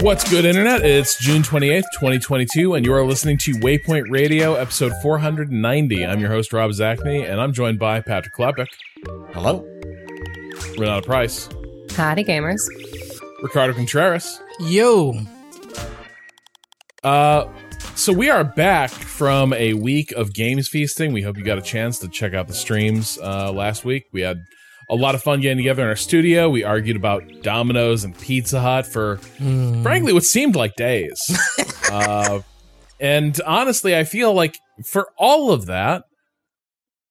What's good, Internet? It's June 28th, 2022, and you are listening to Waypoint Radio, episode 490. I'm your host, Rob Zacny, and I'm joined by Patrick Klepek. Hello. Renata Price. Howdy, gamers. Ricardo Contreras. Yo, Uh, so we are back from a week of games feasting. We hope you got a chance to check out the streams uh, last week. We had a lot of fun getting together in our studio. We argued about Domino's and Pizza Hut for, frankly, what seemed like days. uh, and honestly, I feel like for all of that,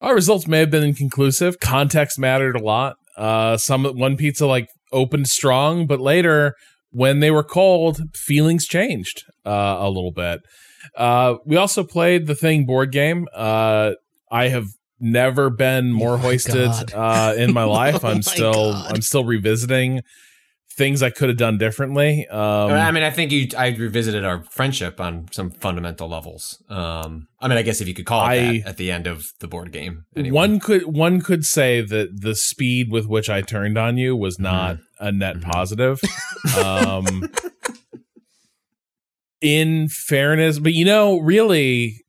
our results may have been inconclusive. Context mattered a lot. Uh, some one pizza like opened strong, but later when they were cold, feelings changed uh, a little bit. Uh, we also played the thing board game. Uh, I have never been more Oh hoisted uh, in my life. Oh I'm still God. I'm still revisiting things I could have done differently. Um, I mean, I think you. I revisited our friendship on some fundamental levels. Um, I mean, I guess if you could call it I- that at the end of the board game. Anyway. One could one could say that the speed with which I turned on you was not a net Mhm. positive. Um, in fairness, but you know, really,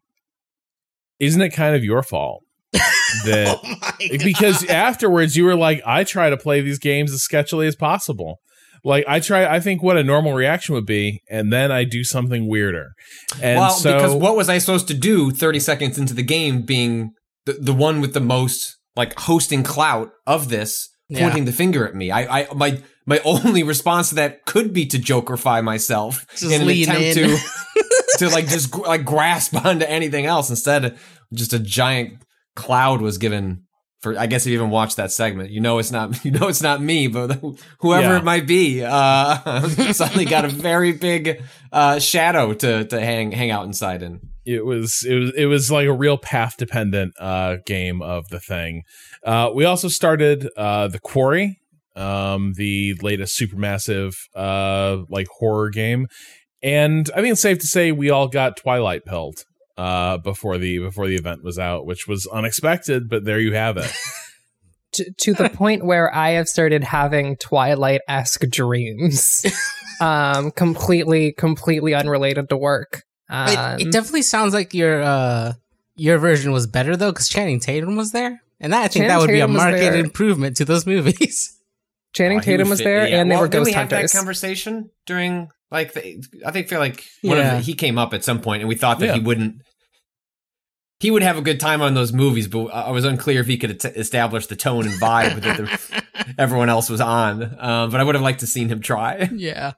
isn't it kind of your fault that oh because afterwards you were like, I try to play these games as sketchily as possible. Like I try, I think what a normal reaction would be, and then I do something weirder. And well, so, because what was I supposed to do 30 seconds into the game being the, the one with the most like hosting clout of this Yeah. pointing the finger at me? I, I my my only response to that could be to jokerify myself Just in an attempt in. to to like just gr- like grasp onto anything else instead just a giant cloud was given for I guess if you even watched that segment, you know it's not you know it's not me, but whoever Yeah. it might be, uh suddenly got a very big uh shadow to to hang hang out inside in. it was it was it was like a real path dependent uh game of the thing uh we also started uh the quarry um the latest supermassive uh like horror game and i think it's safe to say we all got twilight pilled uh before the before the event was out which was unexpected but there you have it To, to the point where I have started having Twilight esque dreams. um, completely, completely unrelated to work. Um, it, it definitely sounds like your uh your version was better though, because Channing Tatum was there, and that, I think Channing that would be a market improvement to those movies. Channing Oh, Tatum would was there, yeah. and they were didn't ghost we have that conversation during like the, I think feel like one Yeah. of the, he came up at some point and we thought that Yeah. he wouldn't he would have a good time on those movies, but I was unclear if he could at- establish the tone and vibe that the, everyone else was on. Um, but I would have liked to seen him try. yeah,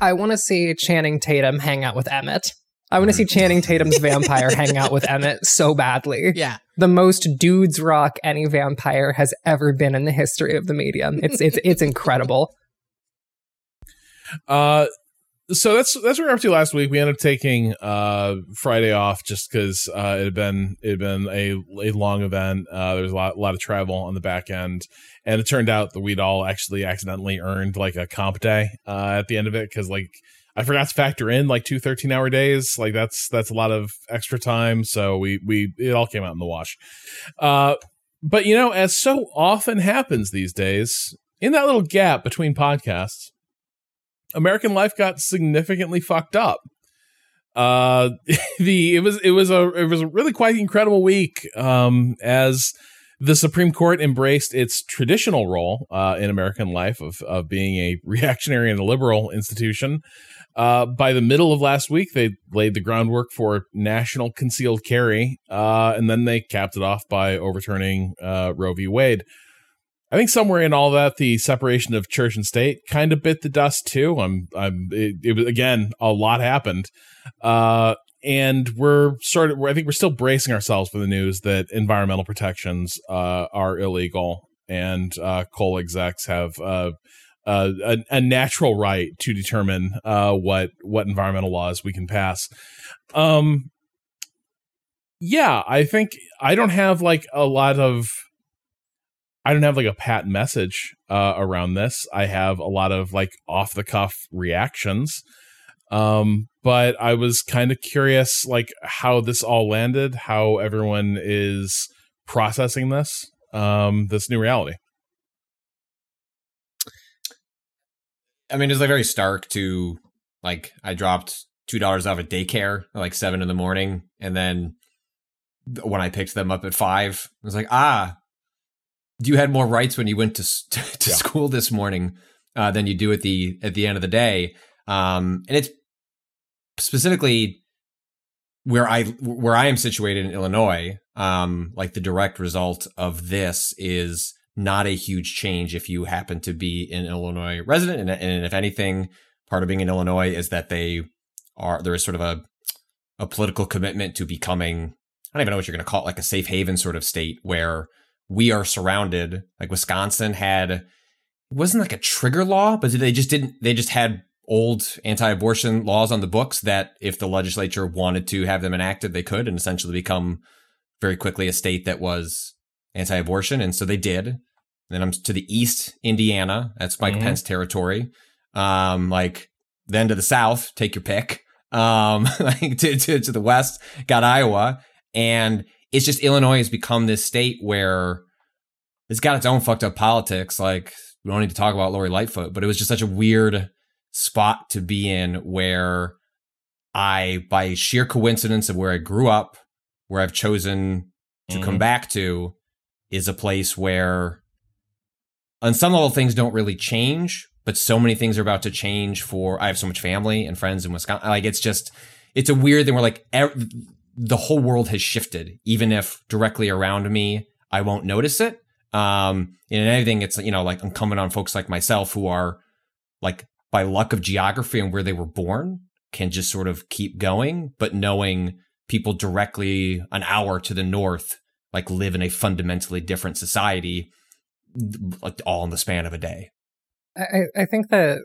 I want to see Channing Tatum hang out with Emmett. I want to see Channing Tatum's vampire hang out with Emmett so badly. yeah. The most dudes rock any vampire has ever been in the history of the medium. It's it's it's incredible. Uh, so that's that's what we were up to last week. We ended up taking uh Friday off just because uh, it had been it had been a a long event. Uh, there was a lot a lot of travel on the back end, and it turned out that we'd all actually accidentally earned like a comp day uh, at the end of it because like I forgot to factor in like two 13 hour days. Like that's that's a lot of extra time. So we we it all came out in the wash. Uh, but you know, as so often happens these days, in that little gap between podcasts. American life got significantly fucked up. Uh, the it was it was a it was a really quite incredible week. Um, as the Supreme Court embraced its traditional role uh, in American life of of being a reactionary and a liberal institution. Uh, by the middle of last week, they laid the groundwork for national concealed carry, uh, and then they capped it off by overturning uh, Roe v. Wade. I think somewhere in all that, the separation of church and state kind of bit the dust too. I'm, I'm, it, it was again a lot happened, uh, and we're sort of, I think we're still bracing ourselves for the news that environmental protections uh, are illegal and uh, coal execs have uh, uh, a, a natural right to determine uh, what what environmental laws we can pass. Um, yeah, I think I don't have like a lot of I don't have like a pat message uh, around this. I have a lot of like off the cuff reactions. Um, but I was kind of curious, like how this all landed, how everyone is processing this, um, this new reality. I mean, it's like very stark to like I dropped two dollars off at daycare at like seven in the morning, and then when I picked them up at five, I was like, ah, you had more rights when you went to s- to Yeah. school this morning uh, than you do at the at the end of the day. Um, and it's specifically where I where I am situated in Illinois. Um, like the direct result of this is not a huge change if you happen to be an Illinois resident, and, and if anything, part of being in Illinois is that they are there is sort of a a political commitment to becoming I don't even know what you're going to call it, like a safe haven sort of state where we are surrounded. Like Wisconsin had, it wasn't like a trigger law, but they just didn't. They just had old anti-abortion laws on the books that if the legislature wanted to have them enacted, they could, and essentially become very quickly a state that was anti-abortion, and so they did. Then I'm to the east, Indiana. That's Mike Mhm. Pence territory. Um, like then to the south, take your pick. Um, like to, to to the west, got Iowa, and it's just Illinois has become this state where it's got its own fucked up politics. Like we don't need to talk about Lori Lightfoot, but it was just such a weird spot to be in where I, by sheer coincidence of where I grew up, where I've chosen to come Mhm. back to, is a place where on some level things don't really change, but so many things are about to change for I have so much family and friends in Wisconsin. Like it's just it's a weird thing where like ev- the whole world has shifted, even if directly around me I won't notice it. Um, and anything, it's you know like incumbent on folks like myself who are like by luck of geography and where they were born can just sort of keep going, but knowing people directly an hour to the north like live in a fundamentally different society, like all in the span of a day. I, I- I think that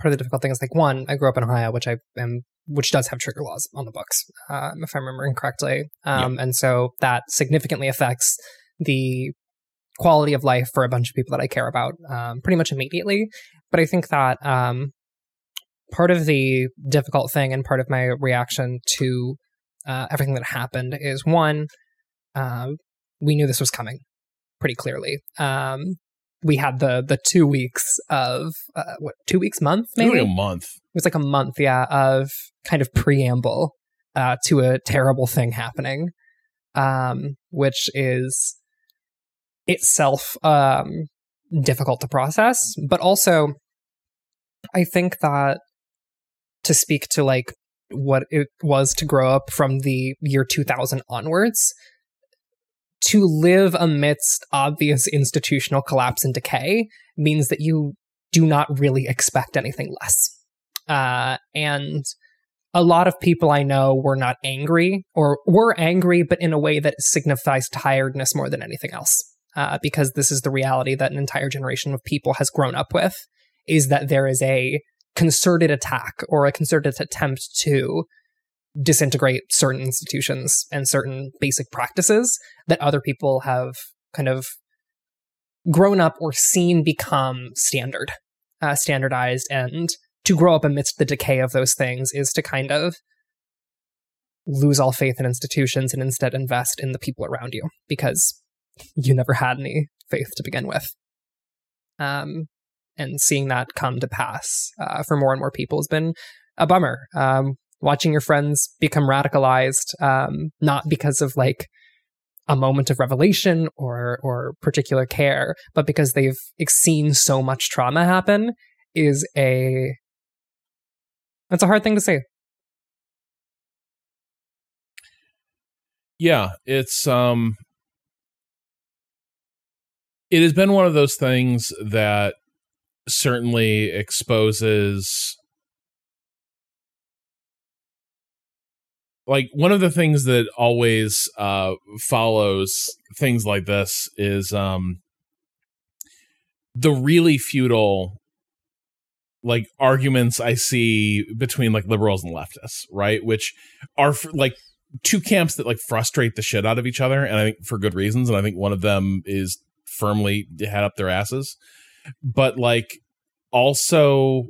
part of the difficult thing is like one, I grew up in Ohio, which I am, which does have trigger laws on the books, um, if I'm remembering correctly, um, and so that significantly affects the quality of life for a bunch of people that I care about, um, pretty much immediately. But I think that um, part of the difficult thing and part of my reaction to uh, everything that happened is one, uh, we knew this was coming pretty clearly. Um, we had the the two weeks of uh, what two weeks month maybe a month. it was like a month yeah of kind of preamble uh, to a terrible thing happening um, which is itself um, difficult to process but also i think that to speak to like what it was to grow up from the year 2000 onwards to live amidst obvious institutional collapse and decay means that you do not really expect anything less. Uh, and a lot of people I know were not angry or were angry, but in a way that signifies tiredness more than anything else. Uh, because this is the reality that an entire generation of people has grown up with is that there is a concerted attack or a concerted attempt to disintegrate certain institutions and certain basic practices that other people have kind of grown up or seen become standard, uh, standardized. And to grow up amidst the decay of those things is to kind of lose all faith in institutions and instead invest in the people around you because you never had any faith to begin with. Um, and seeing that come to pass uh, for more and more people has been a bummer. Um, watching your friends become radicalized, um, not because of like a moment of revelation or or particular care, but because they've seen so much trauma happen, is a that's a hard thing to say. Yeah, it's um it has been one of those things that certainly exposes like one of the things that always uh follows things like this is um the really futile like arguments I see between like liberals and leftists, right? Which are like two camps that like frustrate the shit out of each other, and I think for good reasons. And I think one of them is firmly head up their asses. But like also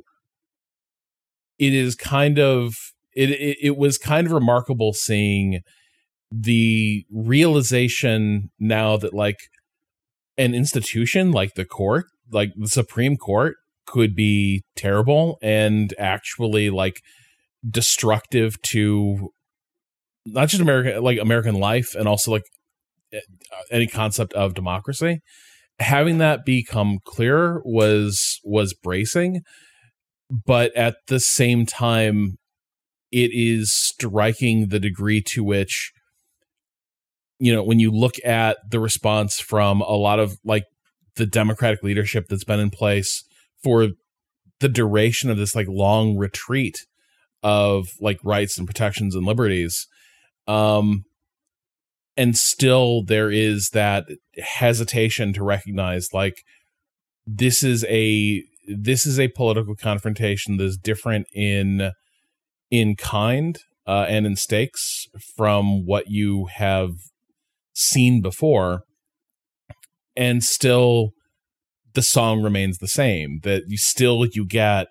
it is kind of it, it it was kind of remarkable seeing the realization now that like an institution like the court, like the Supreme Court, could be terrible and actually like destructive to not just American like American life and also like any concept of democracy. Having that become clear was was bracing, but at the same time, it is striking the degree to which you know when you look at the response from a lot of like the democratic leadership that's been in place for the duration of this like long retreat of like rights and protections and liberties um and still there is that hesitation to recognize like this is a this is a political confrontation that's different in in kind uh, and in stakes from what you have seen before and still the song remains the same that you still you get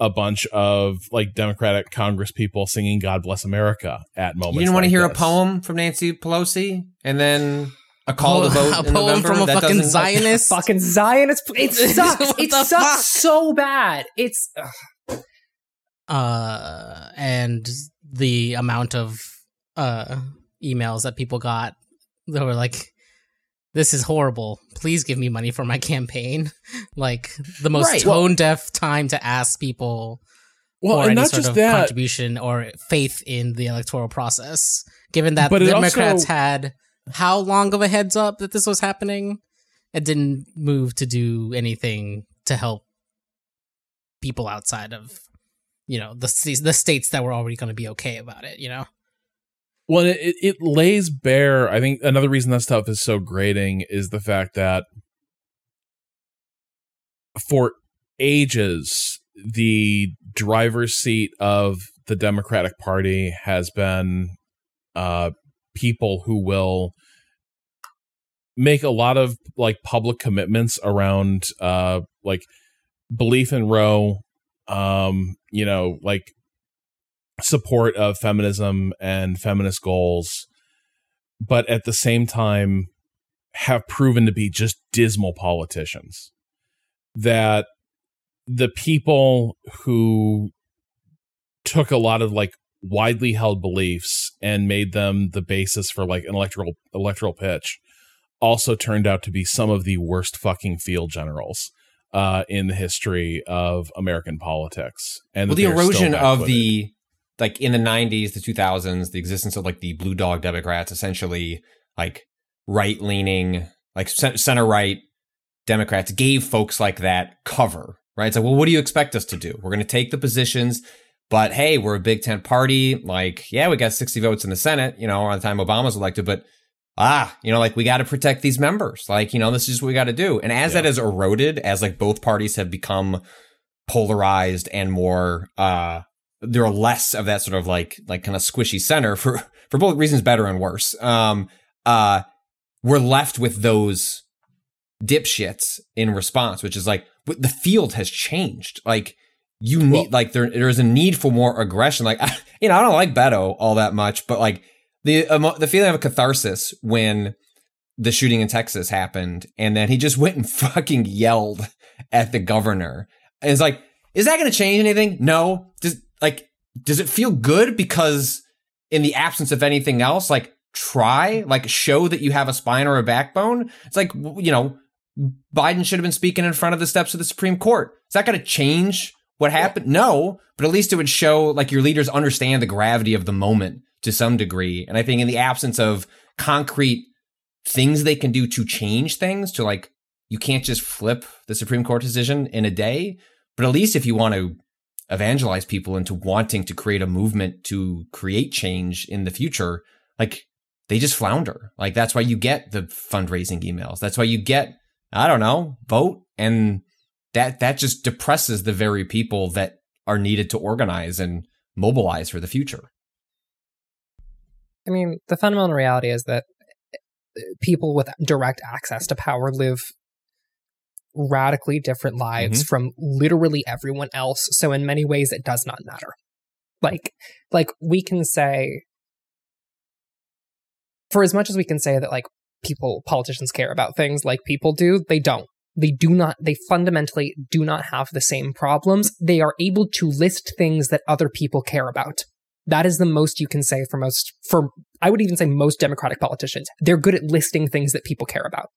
a bunch of like democratic congress people singing god bless america at moments You didn't want to like hear a poem from Nancy Pelosi and then a call to vote a in poem November? from a That fucking Zionist. fucking Zionist. It sucks. It sucks fuck? so bad. It's ugh. Uh, and the amount of uh emails that people got that were like, "This is horrible. Please give me money for my campaign." like the most Right. tone deaf time to ask people well for and any not sort just of that contribution or faith in the electoral process. Given that the Democrats also- had how long of a heads up that this was happening, it didn't move to do anything to help people outside of you know the the states that were already going to be okay about it. You know, Well, it, it lays bare. I think another reason that stuff is so grating is the fact that for ages, the driver's seat of the Democratic Party has been uh, people who will make a lot of like public commitments around uh, like belief in Roe, um, you know, like support of feminism and feminist goals, but at the same time have proven to be just dismal politicians. That the people who took a lot of like widely held beliefs and made them the basis for like an electoral electoral pitch also turned out to be some of the worst fucking field generals uh, in the history of American politics. And well, the erosion of the like in the 90s, the 2000s, the existence of like the blue dog Democrats, essentially like right leaning, like center right Democrats, gave folks like that cover, right? It's like, well, what do you expect us to do? We're going to take the positions, but hey, we're a Big Tent party. Like, yeah, we got 60 votes in the Senate, you know, on the time Obama was elected, but ah, you know, like we got to protect these members. Like, you know, this is what we got to do. And as Yeah. that has eroded, as like both parties have become polarized and more, uh, there are less of that sort of like, like kind of squishy center for, for both reasons, better and worse. Um, uh, we're left with those dipshits in response, which is like, the field has changed. Like, you need, Well- like, there, there's a need for more aggression. Like, I, you know, I don't like Beto all that much, but like, the emo- the feeling of a catharsis when the shooting in Texas happened, and then he just went and fucking yelled at the governor. And it's like, is that going to change anything? No. Does like does it feel good because in the absence of anything else, like try like show that you have a spine or a backbone? It's like you know, Biden should have been speaking in front of the steps of the Supreme Court. Is that going to change what happened? No, but at least it would show like your leaders understand the gravity of the moment to some degree. And I think in the absence of concrete things they can do to change things, to like, you can't just flip the Supreme Court decision in a day. But at least if you want to evangelize people into wanting to create a movement to create change in the future, like they just flounder. Like that's why you get the fundraising emails. That's why you get, I don't know, vote. And that, that just depresses the very people that are needed to organize and mobilize for the future. I mean, the fundamental reality is that uh, people with direct access to power live radically different lives mm-hmm. from literally everyone else. So in many ways, it does not matter. Like, like we can say, for as much as we can say that like people, politicians care about things like people do, they don't. They do not, they fundamentally do not have the same problems. They are able to list things that other people care about. That is the most you can say for most, for, I would even say most Democratic politicians. They're good at listing things that people care about.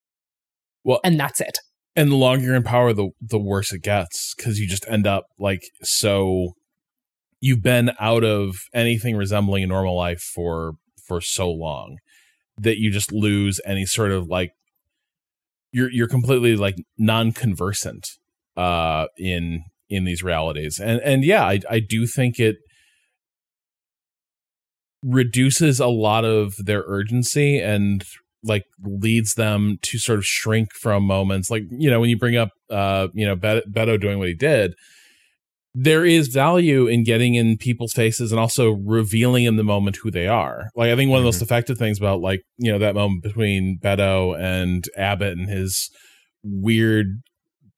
Well- and that's it. and the longer you're in power the the worse it gets because you just end up like so you've been out of anything resembling a normal life for for so long that you just lose any sort of like you're you're completely like non-conversant uh in in these realities and and yeah i i do think it reduces a lot of their urgency and like leads them to sort of shrink from moments. Like you know when you bring up uh you know Bet- Beto doing what he did there is value in getting in people's faces and also revealing in the moment who they are. Like i think one of the most effective things about like you know that moment between Beto and Abbott and his weird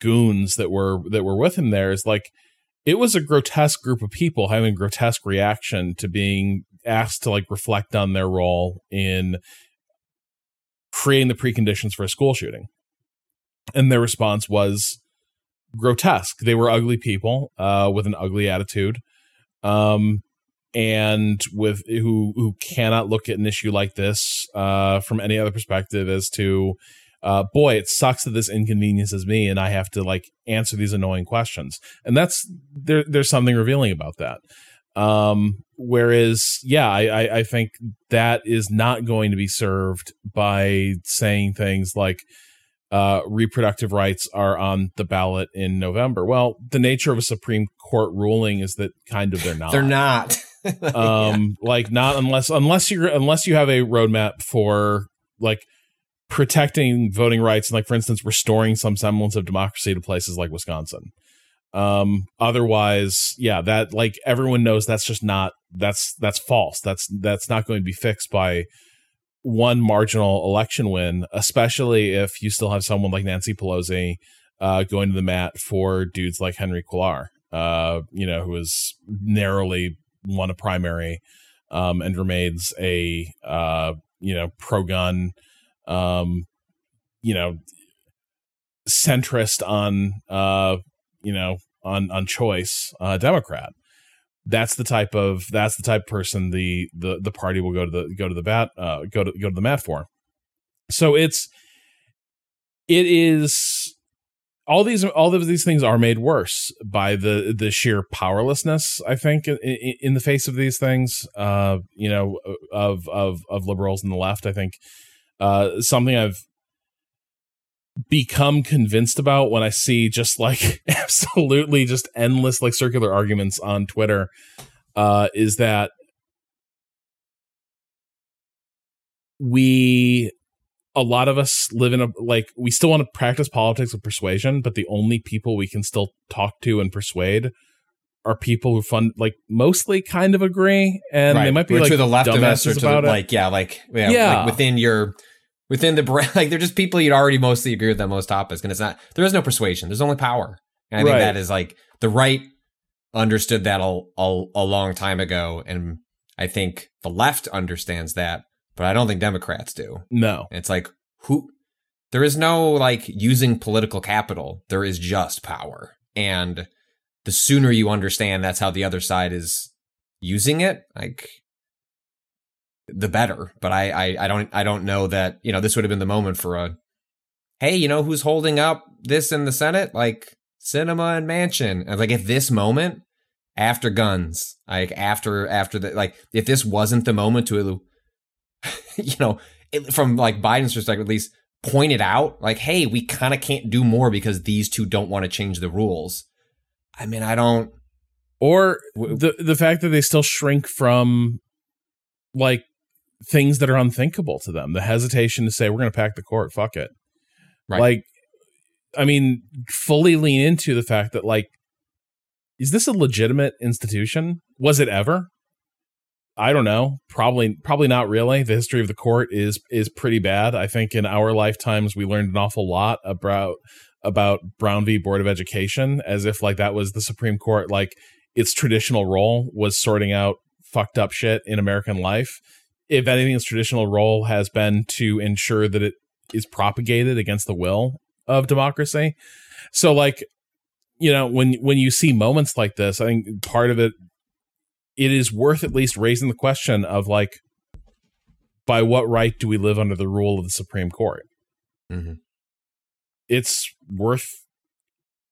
goons that were that were with him there is like it was a grotesque group of people having a grotesque reaction to being asked to like reflect on their role in creating the preconditions for a school shooting. And their response was grotesque. They were ugly people uh, with an ugly attitude, um, and with who who cannot look at an issue like this uh, from any other perspective as to, uh, boy, it sucks that this inconveniences me, and I have to like answer these annoying questions. And that's there. There's something revealing about that. Um, whereas, yeah, I, I, I think that is not going to be served by saying things like uh, reproductive rights are on the ballot in November. Well, the nature of a Supreme Court ruling is that kind of they're not. They're not. Um, like not unless unless you're unless you have a roadmap for like protecting voting rights and like for instance restoring some semblance of democracy to places like Wisconsin um otherwise yeah that like everyone knows that's just not that's that's false. That's that's not going to be fixed by one marginal election win especially if you still have someone like Nancy Pelosi uh going to the mat for dudes like Henry Cuellar uh you know who has narrowly won a primary um and remains a uh you know pro gun um you know centrist on uh you know on on choice uh democrat. That's the type of that's the type of person the the the party will go to the go to the bat uh go to go to the mat for. So it's it is all these all of these things are made worse by the the sheer powerlessness i think in, in the face of these things uh you know of of of liberals and the left i think. Uh something i've become convinced about when I see just like absolutely just endless like circular arguments on Twitter uh is that we a lot of us live in a like we still want to practice politics of persuasion but the only people we can still talk to and persuade are people who fund like mostly kind of agree and they might be like to the left of us or to the, like yeah like yeah, Yeah. like within your within the bra- like they're just people you'd already mostly agree with on most topics and it's not there is no persuasion there's only power and I think that is like the right understood that a, a, a long time ago and I think the left understands that but I don't think Democrats do no it's like who there is no like using political capital. There is just power. And the sooner you understand that's how the other side is using it, like the better. But I I, I don't I don't know that, you know, this would have been the moment for a hey, you know who's holding up this in the Senate? Like Sinema and Manchin. And like at this moment, after guns, like after after the like if this wasn't the moment to you know, it, from like Biden's perspective, at least, point it out like, hey, we kind of can't do more because these two don't want to change the rules. I mean, I don't. or the the fact that they still shrink from like things that are unthinkable to them the hesitation to say we're going to pack the court fuck it Right. like i mean fully lean into the fact that like is this a legitimate institution was it ever I don't know. Probably probably not really. The history of the court is is pretty bad. I think in our lifetimes we learned an awful lot about about Brown v Board of Education as if like that was the Supreme Court like its traditional role was sorting out fucked up shit in American life. If anything, its traditional role has been to ensure that it is propagated against the will of democracy. So like you know when when you see moments like this, I think part of it it is worth at least raising the question of like by what right do we live under the rule of the Supreme Court? Mhm. It's worth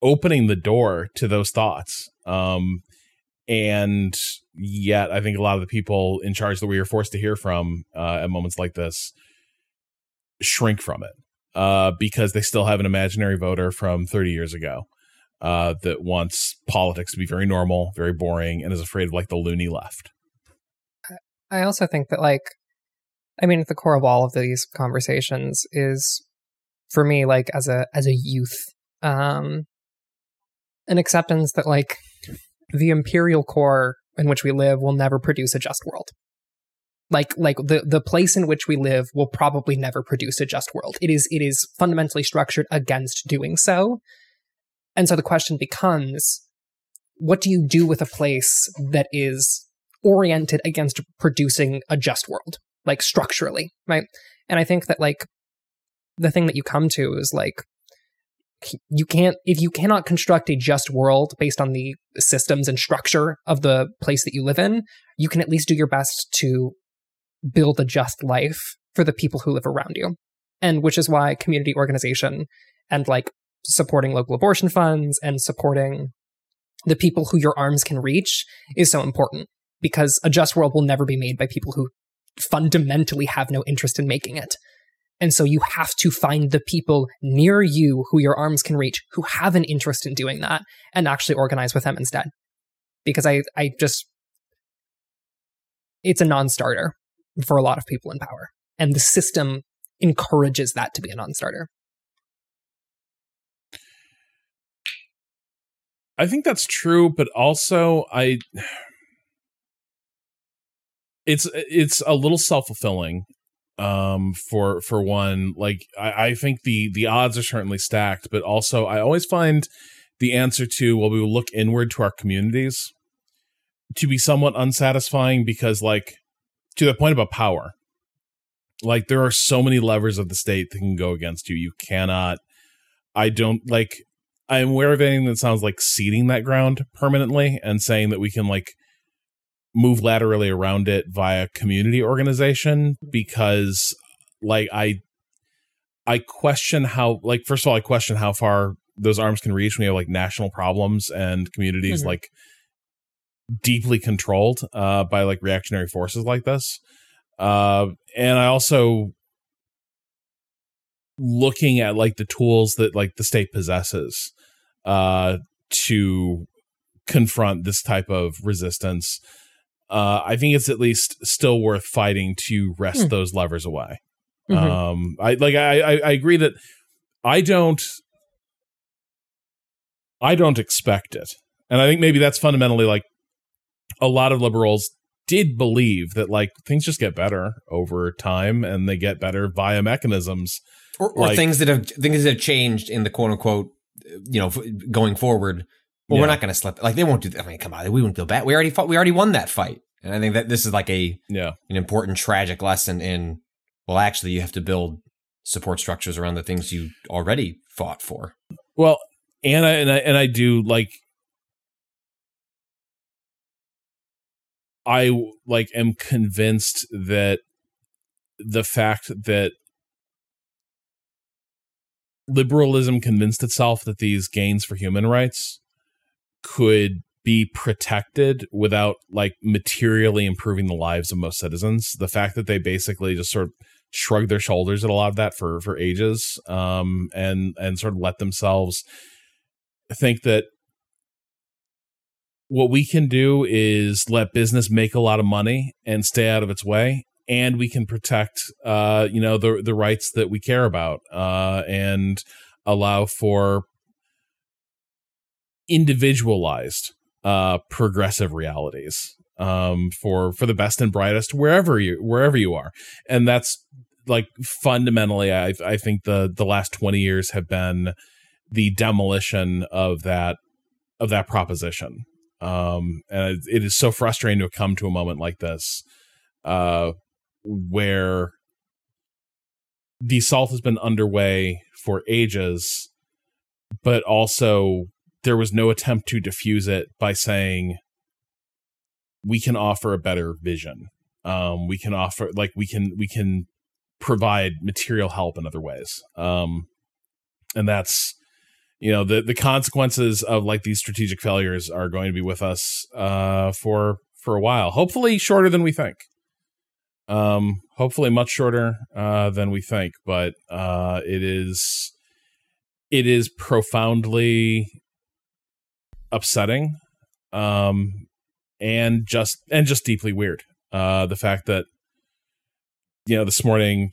opening the door to those thoughts. Um, and yet, I think a lot of the people in charge that we are forced to hear from uh, at moments like this shrink from it uh, because they still have an imaginary voter from 30 years ago uh, that wants politics to be very normal, very boring, and is afraid of like the loony left. I also think that like I mean at the core of all of these conversations is for me like as a as a youth um an acceptance that like the imperial core in which we live will never produce a just world. Like like the the place in which we live will probably never produce a just world. It is it is fundamentally structured against doing so. And so the question becomes what do you do with a place that is oriented against producing a just world, like structurally, right? And I think that like the thing that you come to is like you can't if you cannot construct a just world based on the systems and structure of the place that you live in, you can at least do your best to build a just life for the people who live around you. And which is why community organization and like supporting local abortion funds and supporting the people who your arms can reach is so important because a just world will never be made by people who fundamentally have no interest in making it. And so you have to find the people near you who your arms can reach who have an interest in doing that and actually organize with them instead. Because I, I just, it's a non starter for a lot of people in power. And the system encourages that to be a non starter. I think that's true, but also I it's it's a little self fulfilling um for for one like I, I think the the odds are certainly stacked but also i always find the answer to well we will look inward to our communities to be somewhat unsatisfying because like to the point about power. Like there are so many levers of the state that can go against you. You cannot i don't like i'm aware of anything that sounds like ceding that ground permanently and saying that we can like move laterally around it via community organization because like i i question how like first of all i question how far those arms can reach when you have like national problems and communities Mhm. like deeply controlled uh by like reactionary forces like this uh and i also looking at like the tools that like the state possesses uh to confront this type of resistance uh, I think it's at least still worth fighting to wrest Hmm. those levers away. Mhm. Um, I like I, I I agree that I don't I don't expect it, and I think maybe that's fundamentally like a lot of liberals did believe that like things just get better over time and they get better via mechanisms. or, or Like- things that have things that have changed in the quote unquote, you know, f- going forward. Well, we're not going to slip. Like they won't do. that. I mean, come on, we wouldn't feel bad. We already fought. We already won that fight, and I think that this is like a Yeah, an important tragic lesson in. Well, actually, you have to build support structures around the things you already fought for. Well, and I and I and I do like I like am convinced that the fact that liberalism convinced itself that these gains for human rights could be protected without like materially improving the lives of most citizens. The fact that they basically just sort of shrugged their shoulders at a lot of that for for ages um and and sort of let themselves think that what we can do is let business make a lot of money and stay out of its way and we can protect uh you know the the rights that we care about uh and allow for individualized uh progressive realities um, for for the best and brightest wherever you wherever you are, and that's like fundamentally, I I think the the last twenty years have been the demolition of that of that proposition. Um, and it, is so frustrating to come to a moment like this, uh, where the assault has been underway for ages, but also there was no attempt to diffuse it by saying we can offer a better vision. Um, we can offer like we can we can provide material help in other ways. Um, and that's you know the the consequences of like these strategic failures are going to be with us uh, for for a while. Hopefully shorter than we think. Um, hopefully much shorter uh, than we think, but uh, it is it is profoundly upsetting um and just and just deeply weird. Uh the fact that you know this morning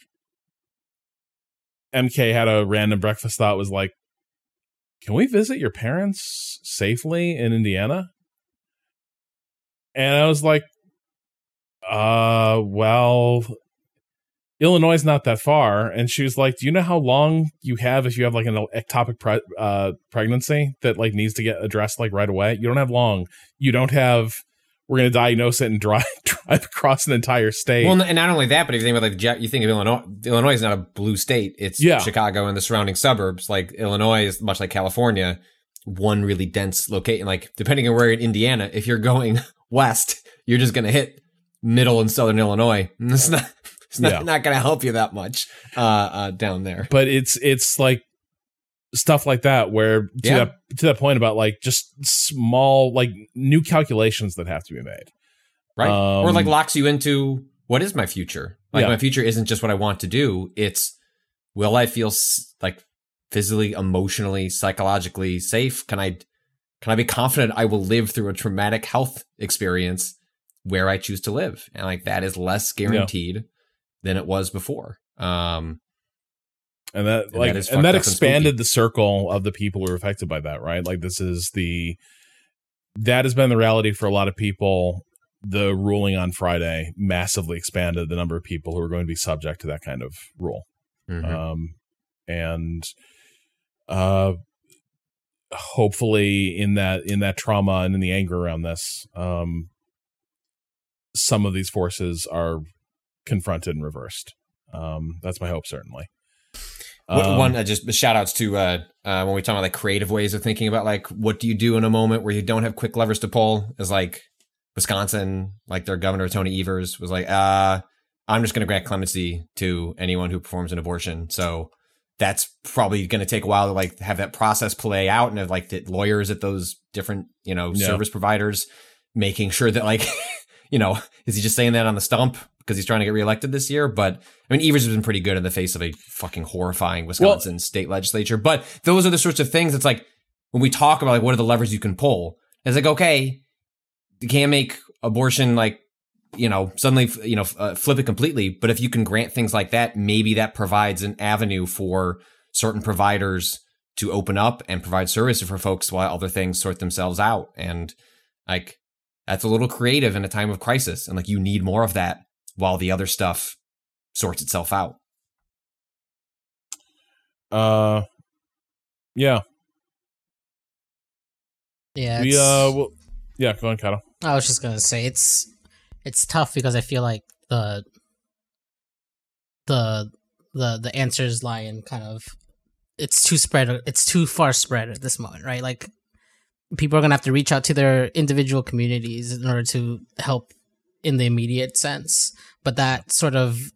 mk had a random breakfast thought was like can we visit your parents safely in indiana? And i was like uh well Illinois is not that far. And she was like, Do you know how long you have if you have like an ectopic pre- uh, pregnancy that like needs to get addressed like right away? You don't have long. You don't have, we're going to diagnose it and drive, drive across an entire state. Well, and not only that, but if you think about like, you think of Illinois, Illinois is not a blue state. It's Yeah. Chicago and the surrounding suburbs. Like Illinois is much like California, one really dense location. Like depending on where you're in Indiana, if you're going west, you're just going to hit middle and southern Illinois. It's not, it's not, Yeah. not going to help you that much uh, uh, down there. but it's, it's like stuff like that where to Yeah. that, to that point about like just small, like new calculations that have to be made. right? or like Um, locks you into what is my future? Like Yeah. my future isn't just what I want to do. It's will I feel s- like physically, emotionally, psychologically safe? Can I can I be confident I will live through a traumatic health experience where I choose to live? And like that is less guaranteed than it was before. Um, and that And like that and that expanded the circle of the people who were affected by that right like this is the that has been the reality for a lot of people the ruling on friday massively expanded the number of people who are going to be subject to that kind of rule mhm. um and uh hopefully in that in that trauma and in the anger around this um some of these forces are confronted and reversed um that's my hope certainly Um, one uh, just shout outs to uh, uh, when we talk about like creative ways of thinking about like what do you do in a moment where you don't have quick levers to pull is like Wisconsin, like their governor Tony Evers was like, uh, I'm just going to grant clemency to anyone who performs an abortion. So that's probably going to take a while to like have that process play out and have like the lawyers at those different you know Yeah. service providers making sure that like you know is he just saying that on the stump because he's trying to get reelected this year? But I mean, Evers has been pretty good in the face of a fucking horrifying Wisconsin state legislature. But those are the sorts of things. It's like when we talk about like what are the levers you can pull. It's like okay, you can't make abortion like you know suddenly you know uh, flip it completely. But if you can grant things like that, maybe that provides an avenue for certain providers to open up and provide services for folks while other things sort themselves out. And like that's a little creative in a time of crisis, and like you need more of that while the other stuff sorts itself out. uh yeah Yeah, we it's- uh well, yeah go on Kato. I was just gonna say it's it's tough because I feel like the the the the answers lie in kind of it's too spread it's too far spread at this moment, right? Like people are gonna have to reach out to their individual communities in order to help in the immediate sense. But that sort of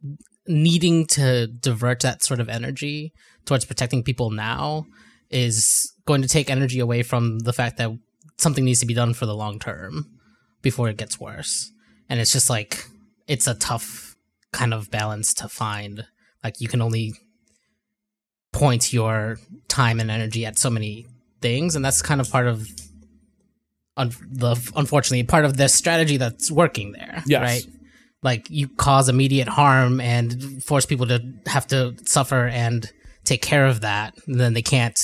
needing to divert that sort of energy towards protecting people now is going to take energy away from the fact that something needs to be done for the long term before it gets worse. And it's just like it's a tough kind of balance to find. Like you can only point your time and energy at so many things, and that's kind of part of un- the unfortunately part of the strategy that's working there. Yes. Right. Like you cause immediate harm and force people to have to suffer and take care of that, then they can't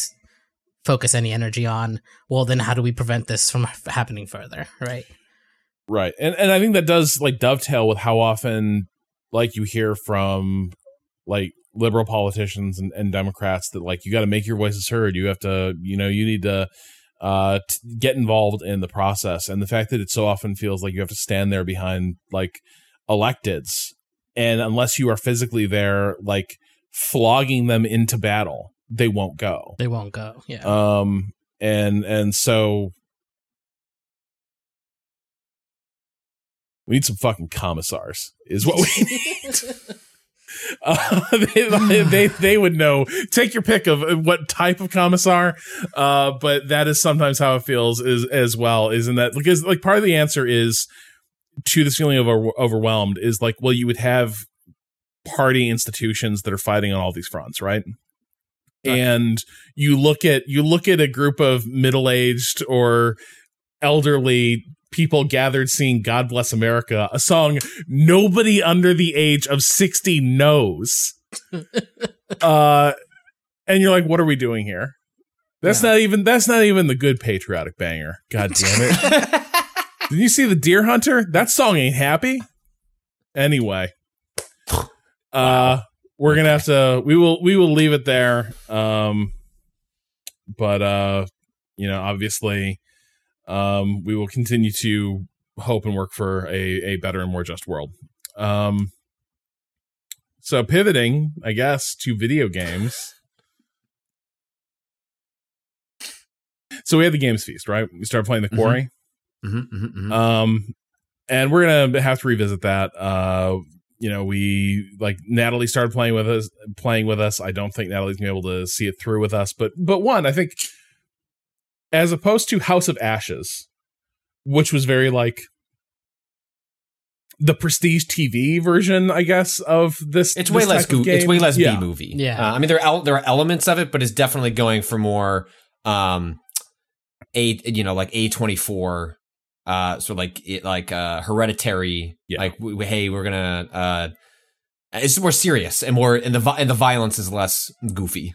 focus any energy on well then how do we prevent this from happening further right Right. And and I think that does like dovetail with how often like you hear from like liberal politicians and, and Democrats that like you got to make your voices heard. You have to, you know, you need to uh t- get involved in the process. And the fact that it so often feels like you have to stand there behind like electeds and unless you are physically there like flogging them into battle, they won't go. They won't go. Yeah. Um and and so we need some fucking commissars is what we need. Uh, they, they they would know. Take your pick of what type of commissar, uh, but that is sometimes how it feels is as well. Isn't that because like part of the answer is to this feeling of over- overwhelmed is like well you would have party institutions that are fighting on all these fronts, right? And you look at you look at a group of middle aged or elderly people gathered singing God Bless America, a song nobody under the age of 60 knows. uh and you're like, what are we doing here? That's not even that's not even the good patriotic banger. God damn it. Did you see the Deer Hunter? That song ain't happy. Anyway. Uh we're gonna have to we will we will leave it there. Um but uh you know, obviously um, we will continue to hope and work for a, a better and more just world. Um, so pivoting, I guess, to video games. So we had the games feast, right? We started playing the quarry. Mhm, mhm, mhm. Um, and we're gonna have to revisit that. Uh, you know, we like Natalie started playing with us, playing with us. I don't think Natalie's gonna be able to see it through with us, but but one, I think, as opposed to House of Ashes, which was very like the prestige TV version, I guess, of this. It's this way less type of goo- it's way less Yeah. B movie. Yeah. Uh, I mean there are there are elements of it, but it's definitely going for more um a you know like A twenty four uh sort of like it like uh hereditary Yeah. like we, we- hey we're gonna uh it's more serious and more and the and the violence is less goofy.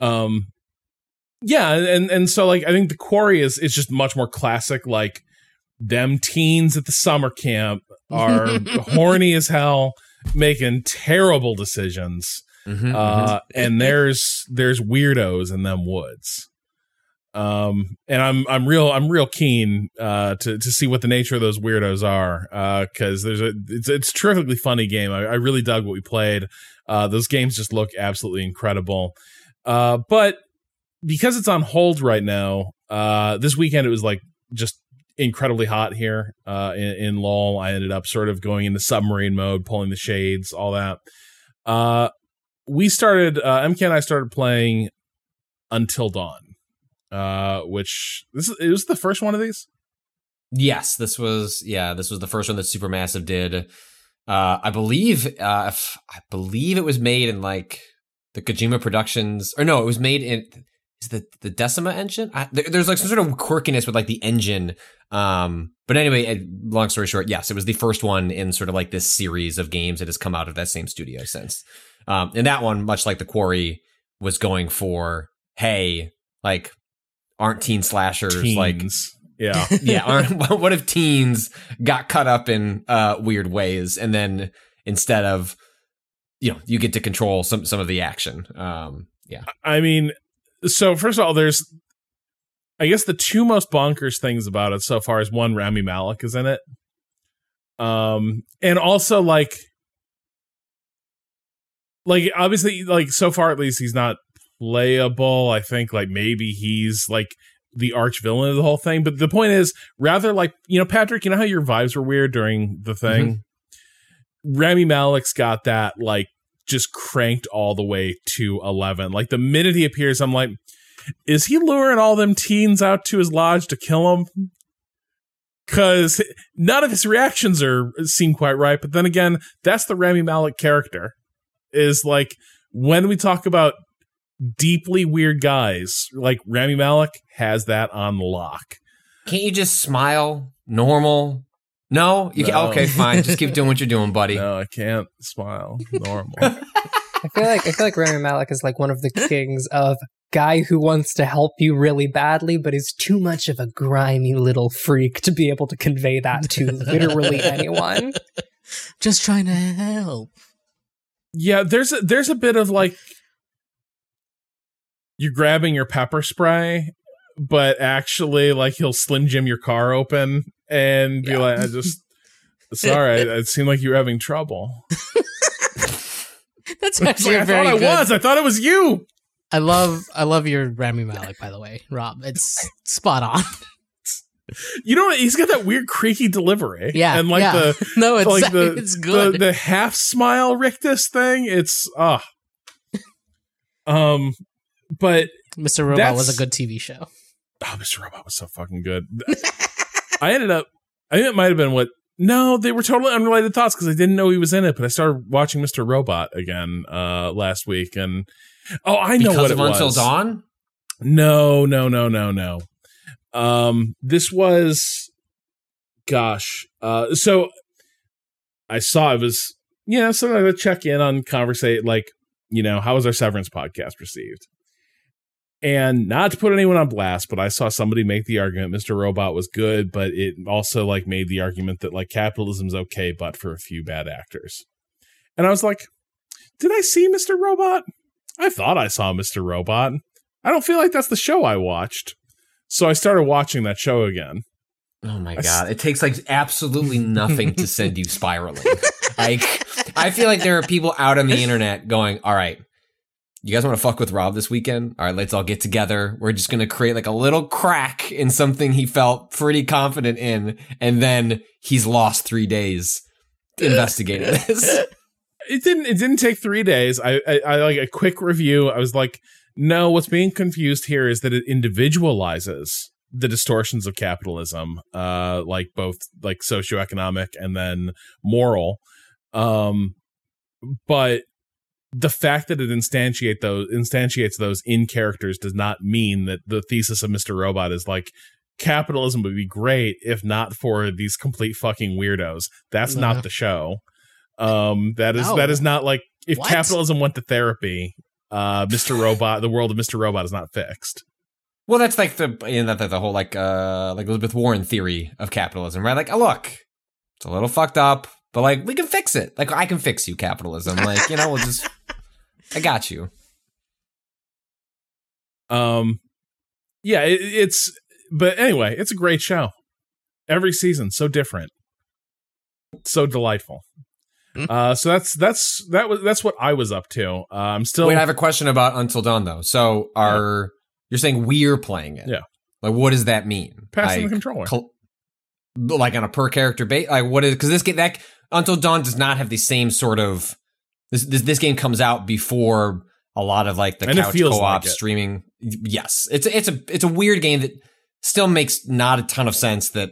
um yeah and and so like i think the quarry is is just much more classic like them teens at the summer camp are horny as hell making terrible decisions Mhm, uh and there's there's weirdos in them woods um and i'm i'm real i'm real keen uh to to see what the nature of those weirdos are uh because there's a it's it's a terrifically funny game. I, I really dug what we played. Uh those games just look absolutely incredible. Uh but because it's on hold right now uh this weekend it was like just incredibly hot here uh in, in lol i ended up sort of going into submarine mode pulling the shades all that. Uh we started uh mk and i started playing until dawn uh which this is the first one of these Yes, this was yeah, this was the first one that Supermassive did. Uh I believe uh if, I believe it was made in like the Kojima Productions or no, it was made in is the the Decima engine? I, there, there's like some sort of quirkiness with like the engine. Um but anyway, long story short, yes, it was the first one in sort of like this series of games that has come out of that same studio since. Um and that one much like the Quarry was going for hey, like aren't teen slashers like yeah. yeah aren't, what if teens got cut up in uh weird ways and then instead of you know you get to control some some of the action um yeah. I mean, so first of all, there's, I guess the two most bonkers things about it so far is one, Rami Malek is in it, um, and also like, like obviously, like so far at least he's not playable. I think like maybe he's like the arch villain of the whole thing. But the point is, rather like you know, Patrick, you know how your vibes were weird during the mm-hmm. thing. Rami Malek's got that like just cranked all the way to 11. Like the minute he appears, I'm like, is he luring all them teens out to his lodge to kill him? Because none of his reactions are seem quite right. But then again, that's the Rami Malek character. Is like when we talk about deeply weird guys, like Rami Malek has that on lock. can't you just smile normal no you No. can okay fine just keep doing what you're doing buddy No, I can't smile normal. I feel like I feel like Rami Malek is like one of the kings of guy who wants to help you really badly, but is too much of a grimy little freak to be able to convey that to literally anyone. Just trying to help. Yeah, there's a, there's a bit of like you're grabbing your pepper spray, but actually, like he'll slim jim your car open and be Yeah. like, "I just sorry, it seemed like you were having trouble." That's actually like, I very thought I good. was. I thought it was you. I love I love your Rami Malek, by the way, Rob. It's spot on. You know, what? he's got that weird creaky delivery. Yeah, and like yeah. the no, it's like the it's good. The, the half smile rictus thing. It's ah. um, but Mr. Robot was a good TV show. oh, Mr. Robot was so fucking good. I ended up. I think it might have been what. No, they were totally unrelated thoughts because I didn't know he was in it. But I started watching Mr. Robot again uh last week, and oh, I know because what of it Until was. Dawn. No, no, no, no, no. Um, this was, gosh. Uh, so I saw it was, you know, so I check in on conversate, like, you know, how was our Severance podcast received? And not to put anyone on blast, but I saw somebody make the argument Mr. Robot was good, but it also like made the argument that like capitalism's okay, but for a few bad actors. And I was like, did I see Mr. Robot? I thought I saw Mr. Robot. I don't feel like that's the show I watched. So I started watching that show again. Oh my I s- god! It takes like absolutely nothing to send you spiraling. like I feel like there are people out on the internet going, "All right, you guys want to fuck with Rob this weekend? All right, let's all get together. We're just gonna create like a little crack in something he felt pretty confident in, and then he's lost three days investigating this." It didn't. It didn't take three days. I, I, I like a quick review. I was like, no. What's being confused here is that it individualizes the distortions of capitalism, uh, like both like socioeconomic and then moral. Um, but the fact that it instantiate those instantiates those in characters does not mean that the thesis of Mr. Robot is like capitalism would be great if not for these complete fucking weirdos. That's No. not the show. Um, that is No. that is not like if What? capitalism went to therapy, uh, Mr. Robot, the world of Mr. Robot is not fixed. Well, that's like the you know, the, the whole like uh like Elizabeth Warren theory of capitalism, right? Like, oh, look, it's a little fucked up, but like we can fix it. Like I can fix you, capitalism. Like you know, we'll just I got you. Um, yeah, it, it's but anyway, it's a great show. Every season so different, so delightful. Hmm. Uh, so that's that's that was that's what I was up to. Uh, I'm still Wait, I have a question about Until Dawn though. So are you're saying we're playing it? Yeah. Like, what does that mean? passing like, the controller. col- like on a per character base? Like, what is because this game that Until Dawn does not have the same sort of this this, this game comes out before a lot of like the And couch co-op like streaming. Yes, it's a, it's a it's a weird game that still makes not a ton of sense that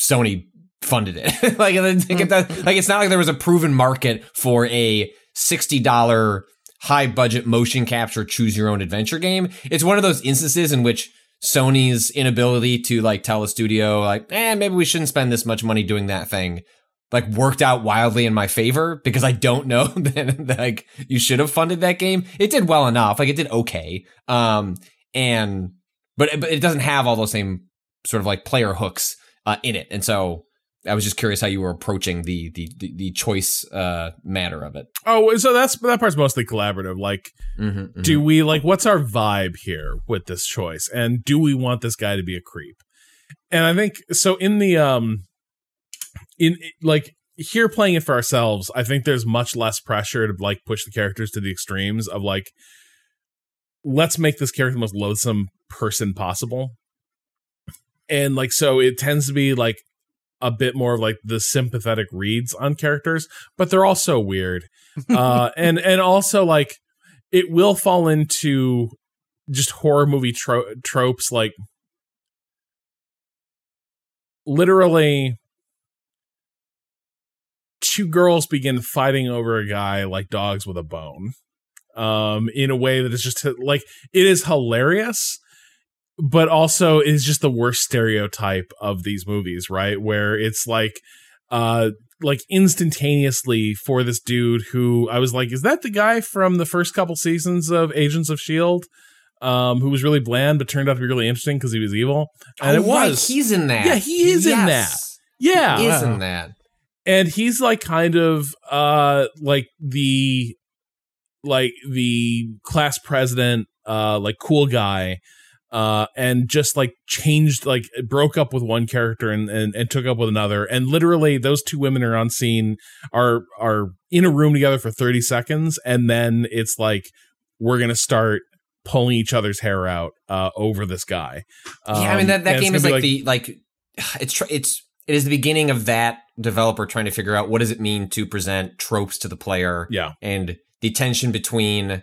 Sony funded it. like, does- like it's not like there was a proven market for a sixty dollar high budget motion capture choose your own adventure game. It's one of those instances in which Sony's inability to like tell a studio like, eh, maybe we shouldn't spend this much money doing that thing. Like worked out wildly in my favor because I don't know that, that like you should have funded that game. It did well enough, like it did okay, um, and but but it doesn't have all those same sort of like player hooks uh, in it, and so I was just curious how you were approaching the the the, the choice uh, matter of it. oh, so that's that part's mostly collaborative. Like, Mm-hmm, do we like what's our vibe here with this choice, and do we want this guy to be a creep? And I think so. In the um, in like here playing it for ourselves, I think there's much less pressure to like push the characters to the extremes of like, let's make this character the most loathsome person possible. And like, so it tends to be like a bit more of like the sympathetic reads on characters, but they're also weird. Uh, and, and also like it will fall into just horror movie tro- tropes like literally two girls begin fighting over a guy like dogs with a bone um in a way that is just like it is hilarious but also is just the worst stereotype of these movies right where it's like uh like instantaneously for this dude who I was like is that the guy from the first couple seasons of Agents of Shield um, who was really bland but turned out to be really interesting because he was evil. And Oh, it right, was he's in that. Yeah, he is in that. yeah, He is in that. And he's like kind of uh like the like the class president uh like cool guy uh and just like changed like broke up with one character and, and and took up with another. And literally those two women are on scene are are in a room together for 30 seconds and then it's like we're gonna start pulling each other's hair out uh over this guy. Yeah, I mean that, Um, that game is be like, the like it's tr- it's it is the beginning of that developer trying to figure out what does it mean to present tropes to the player yeah and the tension between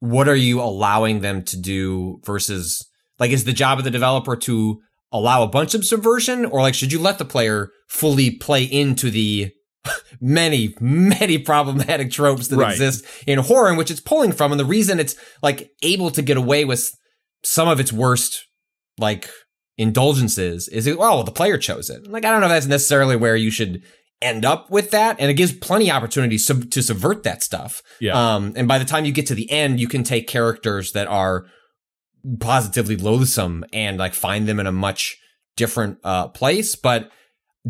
what are you allowing them to do versus like is the job of the developer to allow a bunch of subversion or like should you let the player fully play into the many many problematic tropes that Right. exist in horror in which it's pulling from and the reason it's like able to get away with some of its worst like indulgences is it well the player chose it like i don't know if that's necessarily where you should end up with that and it gives plenty of opportunities sub- to subvert that stuff yeah um, and by the time you get to the end, you can take characters that are positively loathsome and like find them in a much different uh, place. But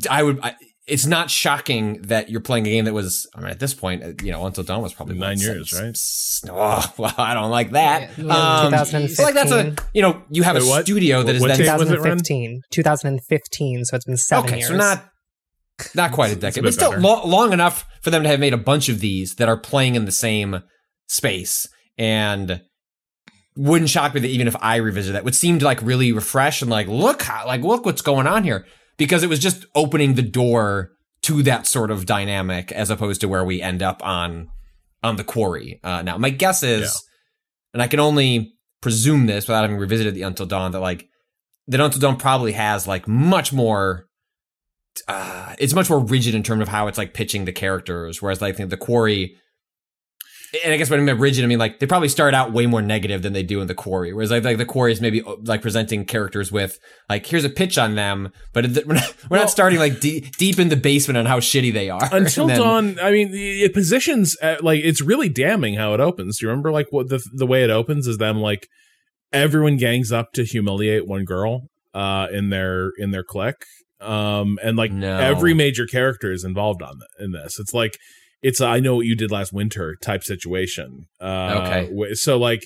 I would, I, it's not shocking that you're playing a game that was, I mean, at this point, uh, you know, Until Dawn was probably Nine what, years, six- right? s- Oh, well, I don't like that. Yeah, Um, 2015. so like that's a, you know, you have Wait, a what? studio that is What then date was it, Ren? 2015. 2015. So it's been seven okay, years. so not not quite a It's a decade, but still lo- long enough for them to have made a bunch of these that are playing in the same space. And wouldn't shock me that even if I revisit that, would seem to like really refresh and like look how like look what's going on here because it was just opening the door to that sort of dynamic as opposed to where we end up on on the quarry. Uh, now, my guess is, Yeah. and I can only presume this without having revisited the Until Dawn, that like the Until Dawn probably has like much more. Uh, it's much more rigid in terms of how it's like pitching the characters, whereas like the quarry. And I guess when I mean rigid, I mean like they probably start out way more negative than they do in the quarry. Whereas like, like the quarry is maybe like presenting characters with like here's a pitch on them, but we're, not, we're Well- not starting like deep deep in the basement on how shitty they are. Until then- Dawn, I mean, it positions uh, like it's really damning how it opens. Do you remember like what the the way it opens is them like everyone gangs up to humiliate one girl uh in their in their clique, um and like No. every major character is involved on th- in this. It's like it's a, I know what you did last winter type situation. Uh, Okay. so like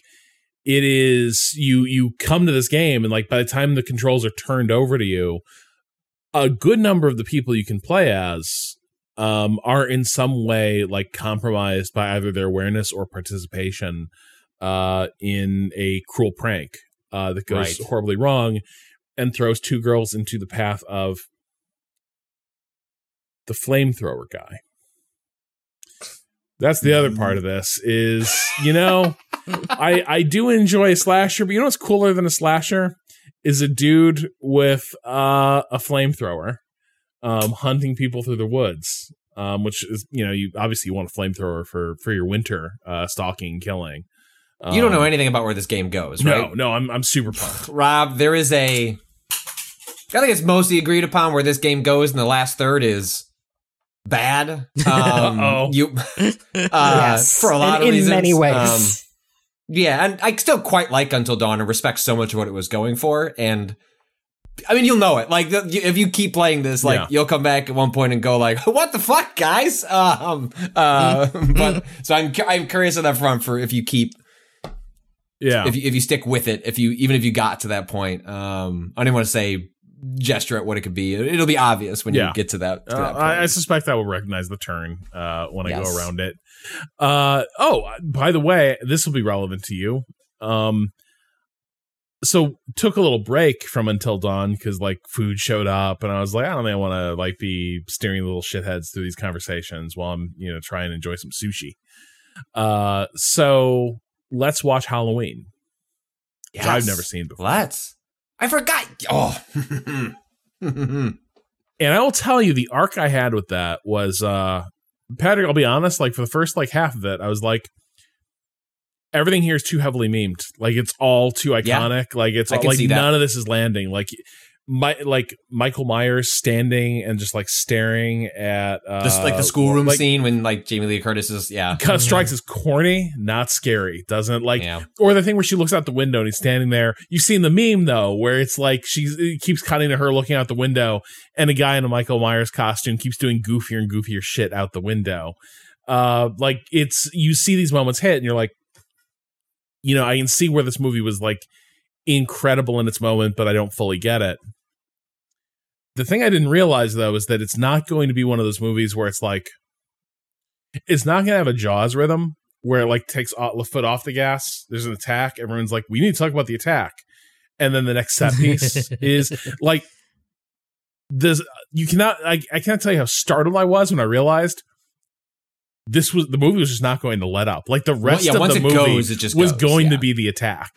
it is you you come to this game and like by the time the controls are turned over to you a good number of the people you can play as um, are in some way like compromised by either their awareness or participation uh, in a cruel prank uh, that goes Right. horribly wrong and throws two girls into the path of the flamethrower guy. That's the other part of this is, you know, I I do enjoy a slasher, but you know what's cooler than a slasher is a dude with uh, a flamethrower um, hunting people through the woods. Um, which is, you know, you obviously you want a flamethrower for for your winter uh, stalking and killing. you don't know Um, anything about where this game goes, right? No, no, I'm I'm super pumped. Rob, there is a. I think it's mostly agreed upon where this game goes in the last third is bad. Um, Uh-oh. You, uh, yes. for a lot in, of in reasons. many ways. Um, yeah, and I still quite like Until Dawn and respect so much of what it was going for. And I mean, you'll know it. Like if you keep playing this, like Yeah. you'll come back at one point and go like, "What the fuck, guys?" Um, uh, but so I'm I'm curious on that front for if you keep Yeah, if you, if you stick with it, if you even if you got to that point, um, I didn't want to say gesture at what it could be. It'll be obvious when Yeah. you get to that. To Uh, that point. I, I suspect I will recognize the turn uh, when I Yes. go around it. Uh, oh, by the way, this will be relevant to you. Um, so took a little break from Until Dawn because like food showed up, and I was like, I don't think I want to like be steering little shitheads through these conversations while I'm you know trying to enjoy some sushi. Uh, so let's watch Halloween. which I've never seen before. Let's. I forgot. Oh. And I will tell you, the arc I had with that was, uh, Patrick, I'll be honest, like for the first like half of it, I was like, everything here is too heavily memed. Like it's all too Yeah. iconic. Like it's all, like none of this is landing. Like my like Michael Myers standing and just like staring at uh, Just like the schoolroom like, scene when like Jamie Lee Curtis is yeah. Kind of strikes as corny, not scary. Doesn't like yeah. or the thing where she looks out the window and he's standing there. You've seen the meme though, where it's like she's it keeps cutting to her looking out the window, and a guy in a Michael Myers costume keeps doing goofier and goofier shit out the window. Uh, like it's you see these moments hit, and you're like, you know, I can see where this movie was like incredible in its moment, but I don't fully get it. The thing I didn't realize though is that it's not going to be one of those movies where it's like it's not going to have a Jaws rhythm where it like takes a foot off the gas. There's an attack. Everyone's like, we need to talk about the attack, and then the next set piece is like this. You cannot. I, I can't tell you how startled I was when I realized this was the movie was just not going to let up. Like the rest yeah, of once the it movie goes, it just was goes, going yeah. to be the attack.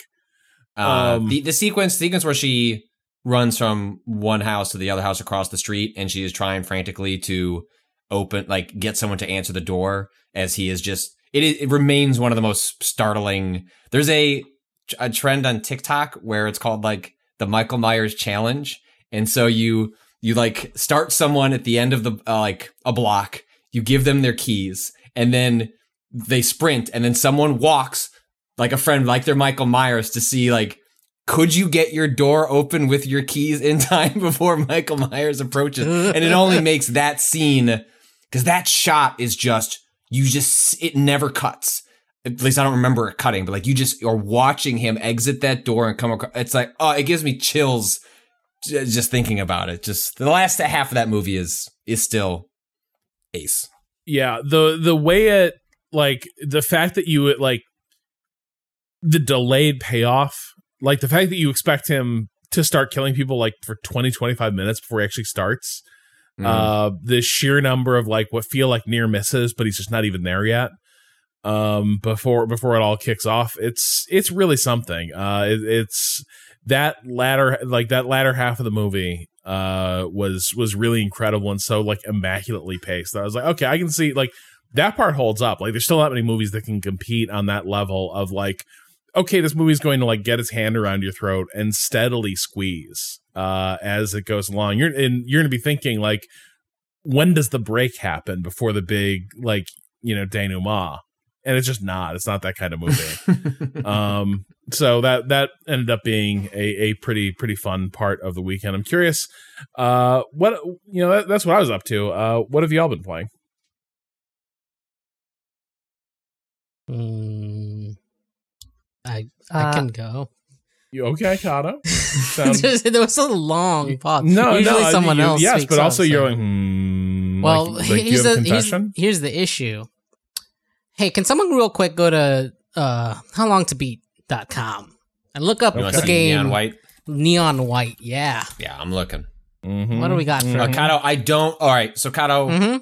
Uh, Um, the the sequence sequence where she runs from one house to the other house across the street, and she is trying frantically to open like get someone to answer the door as he is just it it remains one of the most startling. There's a a trend on TikTok where it's called like the Michael Myers challenge, and so you you like start someone at the end of the uh, like a block, you give them their keys, and then they sprint, and then someone walks like a friend, like they're Michael Myers, to see like could you get your door open with your keys in time before Michael Myers approaches? And it only makes that scene because that shot is just you just it never cuts. At least I don't remember it cutting, but like you just are watching him exit that door and come across. It's like oh, it gives me chills just thinking about it. Just the last half of that movie is is still ace. yeah the the way it like the fact that you like the delayed payoff like the fact that you expect him to start killing people like for 20 25 minutes before he actually starts Mm. uh the sheer number of like what feel like near misses but he's just not even there yet um before before it all kicks off it's it's really something uh it, it's that latter like that latter half of the movie uh was was really incredible and so like immaculately paced i was like okay i can see like that part holds up like there's still not many movies that can compete on that level of like okay this movie's going to like get its hand around your throat and steadily squeeze uh as it goes along. You're and you're gonna be thinking like when does the break happen before the big like you know denouement? And it's just not. It's not that kind of movie. Um so that that ended up being a, a pretty pretty fun part of the weekend. I'm curious uh what you know that, that's what i was up to. Uh what have y'all been playing? Mm, I I Uh, can go. you okay kato Sound- there was a long pause. no Usually no someone you- else. yes speaks but also so- you're like hmm Well, like, like, do you here's, have a the, here's, here's the issue. Hey, can someone real quick go to uh howlongtobeat.com and look up You want the game Neon White? Neon White? Yeah. Yeah, I'm looking. Mhm. What do we got for Uh. Kato, I don't. All right, so Kato, hmm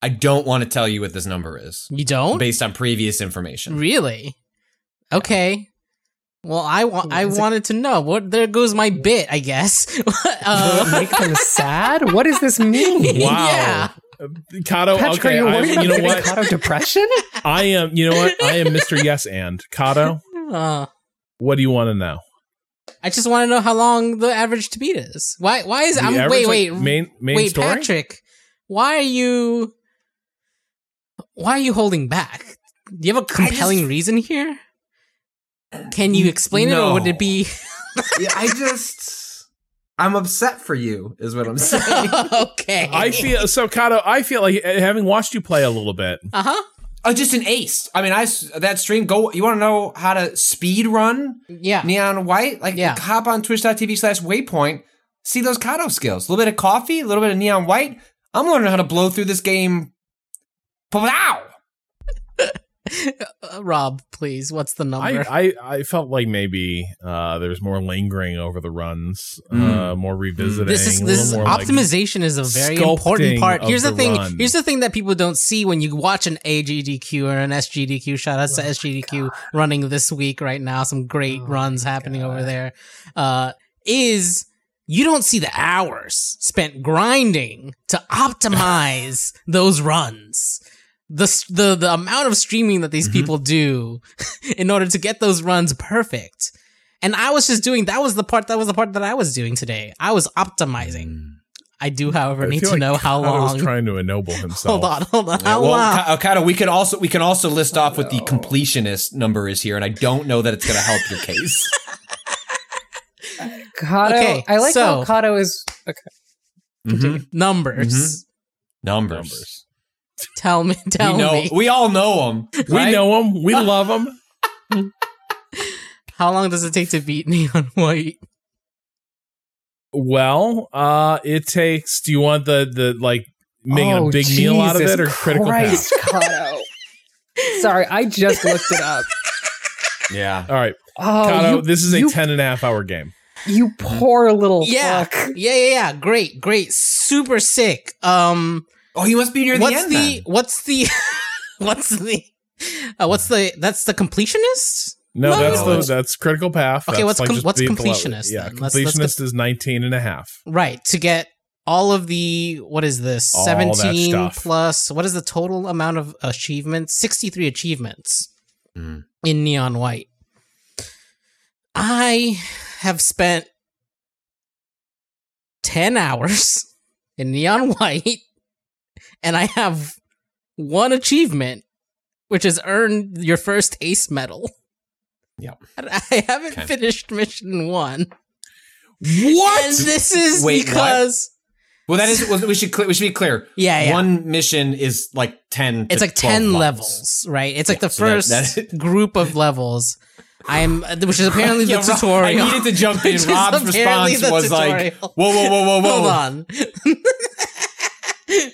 I don't want to tell you what this number is You don't based on previous information. really? Okay. Well, I want. I Is it- wanted to know. What? There goes my bit. I guess. uh, make them sad? What does this mean? wow Yeah. Kato, Patrick, okay, are you I, worried you about know what? Kato depression? I am. You know what? I am Mr. Yes and Kato. uh, What do you want to know? I just want to know how long the average to beat is. Why? Why is The I'm average, wait like, wait main main wait story. Patrick? Why are you? Why are you holding back? Do you have a compelling reason here? Can you explain it, or would it be yeah, I just I'm upset for you, is what I'm saying. okay? I feel so, Kato. I feel like uh, having watched you play a little bit. uh huh. oh, just an ace. I mean, I that stream. Go. You want to know how to speed run Yeah. Neon White? Like, Yeah. hop on Twitch.tv slash Waypoint. See those Kato skills. A little bit of coffee, a little bit of Neon White. I'm learning how to blow through this game. Wow. Uh, Rob, please. What's the number? I, I I felt like maybe uh, there was more lingering over the runs, uh, Mm. more revisiting. this is this is more, like- optimization is a very important part. Here's the, the thing. run. Here's the thing that people don't see when you watch an AGDQ or an SGDQ. Shout out to SGDQ running this week right now. Some great Oh runs happening God. over there. Uh, is you don't see the hours spent grinding to optimize those runs. The, the the amount of streaming that these Mhm. people do in order to get those runs perfect And I was just doing that was the part that was the part that I was doing today. I was optimizing. I do, however, I need to like know how Kado was long. trying to ennoble himself. Hold on, hold on. Yeah, How well, long? Ka- Okada, we can also we can also list off what the completionist number is here, and I don't know that it's going to help your case. Kato. Okay, I like so- how Kato is. Okay. Mhm. Numbers. Numbers. Numbers. Tell me. Tell we know. me. We all know them. We know him. We love him. How long does it take to beat Neon White? Well, uh, it takes. Do you want the the like making Oh, a big meal out of it or critical Christ. Kato. Sorry, I just looked it up. Yeah. All right, Oh, Kato, you, this is a you, 10 and a half hour game. you poor little Yeah. fuck. Yeah, yeah, yeah. Great, great. Super sick. Um, Oh, he must be near the what's end. the then. what's the what's the uh, what's the that's the completionist? No, No, that's no, the it's- that's critical path. Okay, That's what's com- what's being the level- completionist Yeah, then? Let's- let's completionist is 19 and a half. Right to get all of the what is this All that seventeen stuff. plus what is the total amount of achievements? Sixty three achievements Mm. in Neon White. I have spent ten hours in Neon White, and I have one achievement, which is earn your first Ace medal. Yep. I haven't Okay. finished mission one. What? And this is Wait, what? because Well, that is. We should. We should be clear. yeah, yeah. One mission is like ten. it's like 10 levels. levels, right? It's like Yeah, the so that- first that- group of levels. I am, which is apparently the Yeah, tutorial. I needed to jump in. Rob's response the was like, "Whoa, whoa, whoa, whoa, whoa!" Hold on.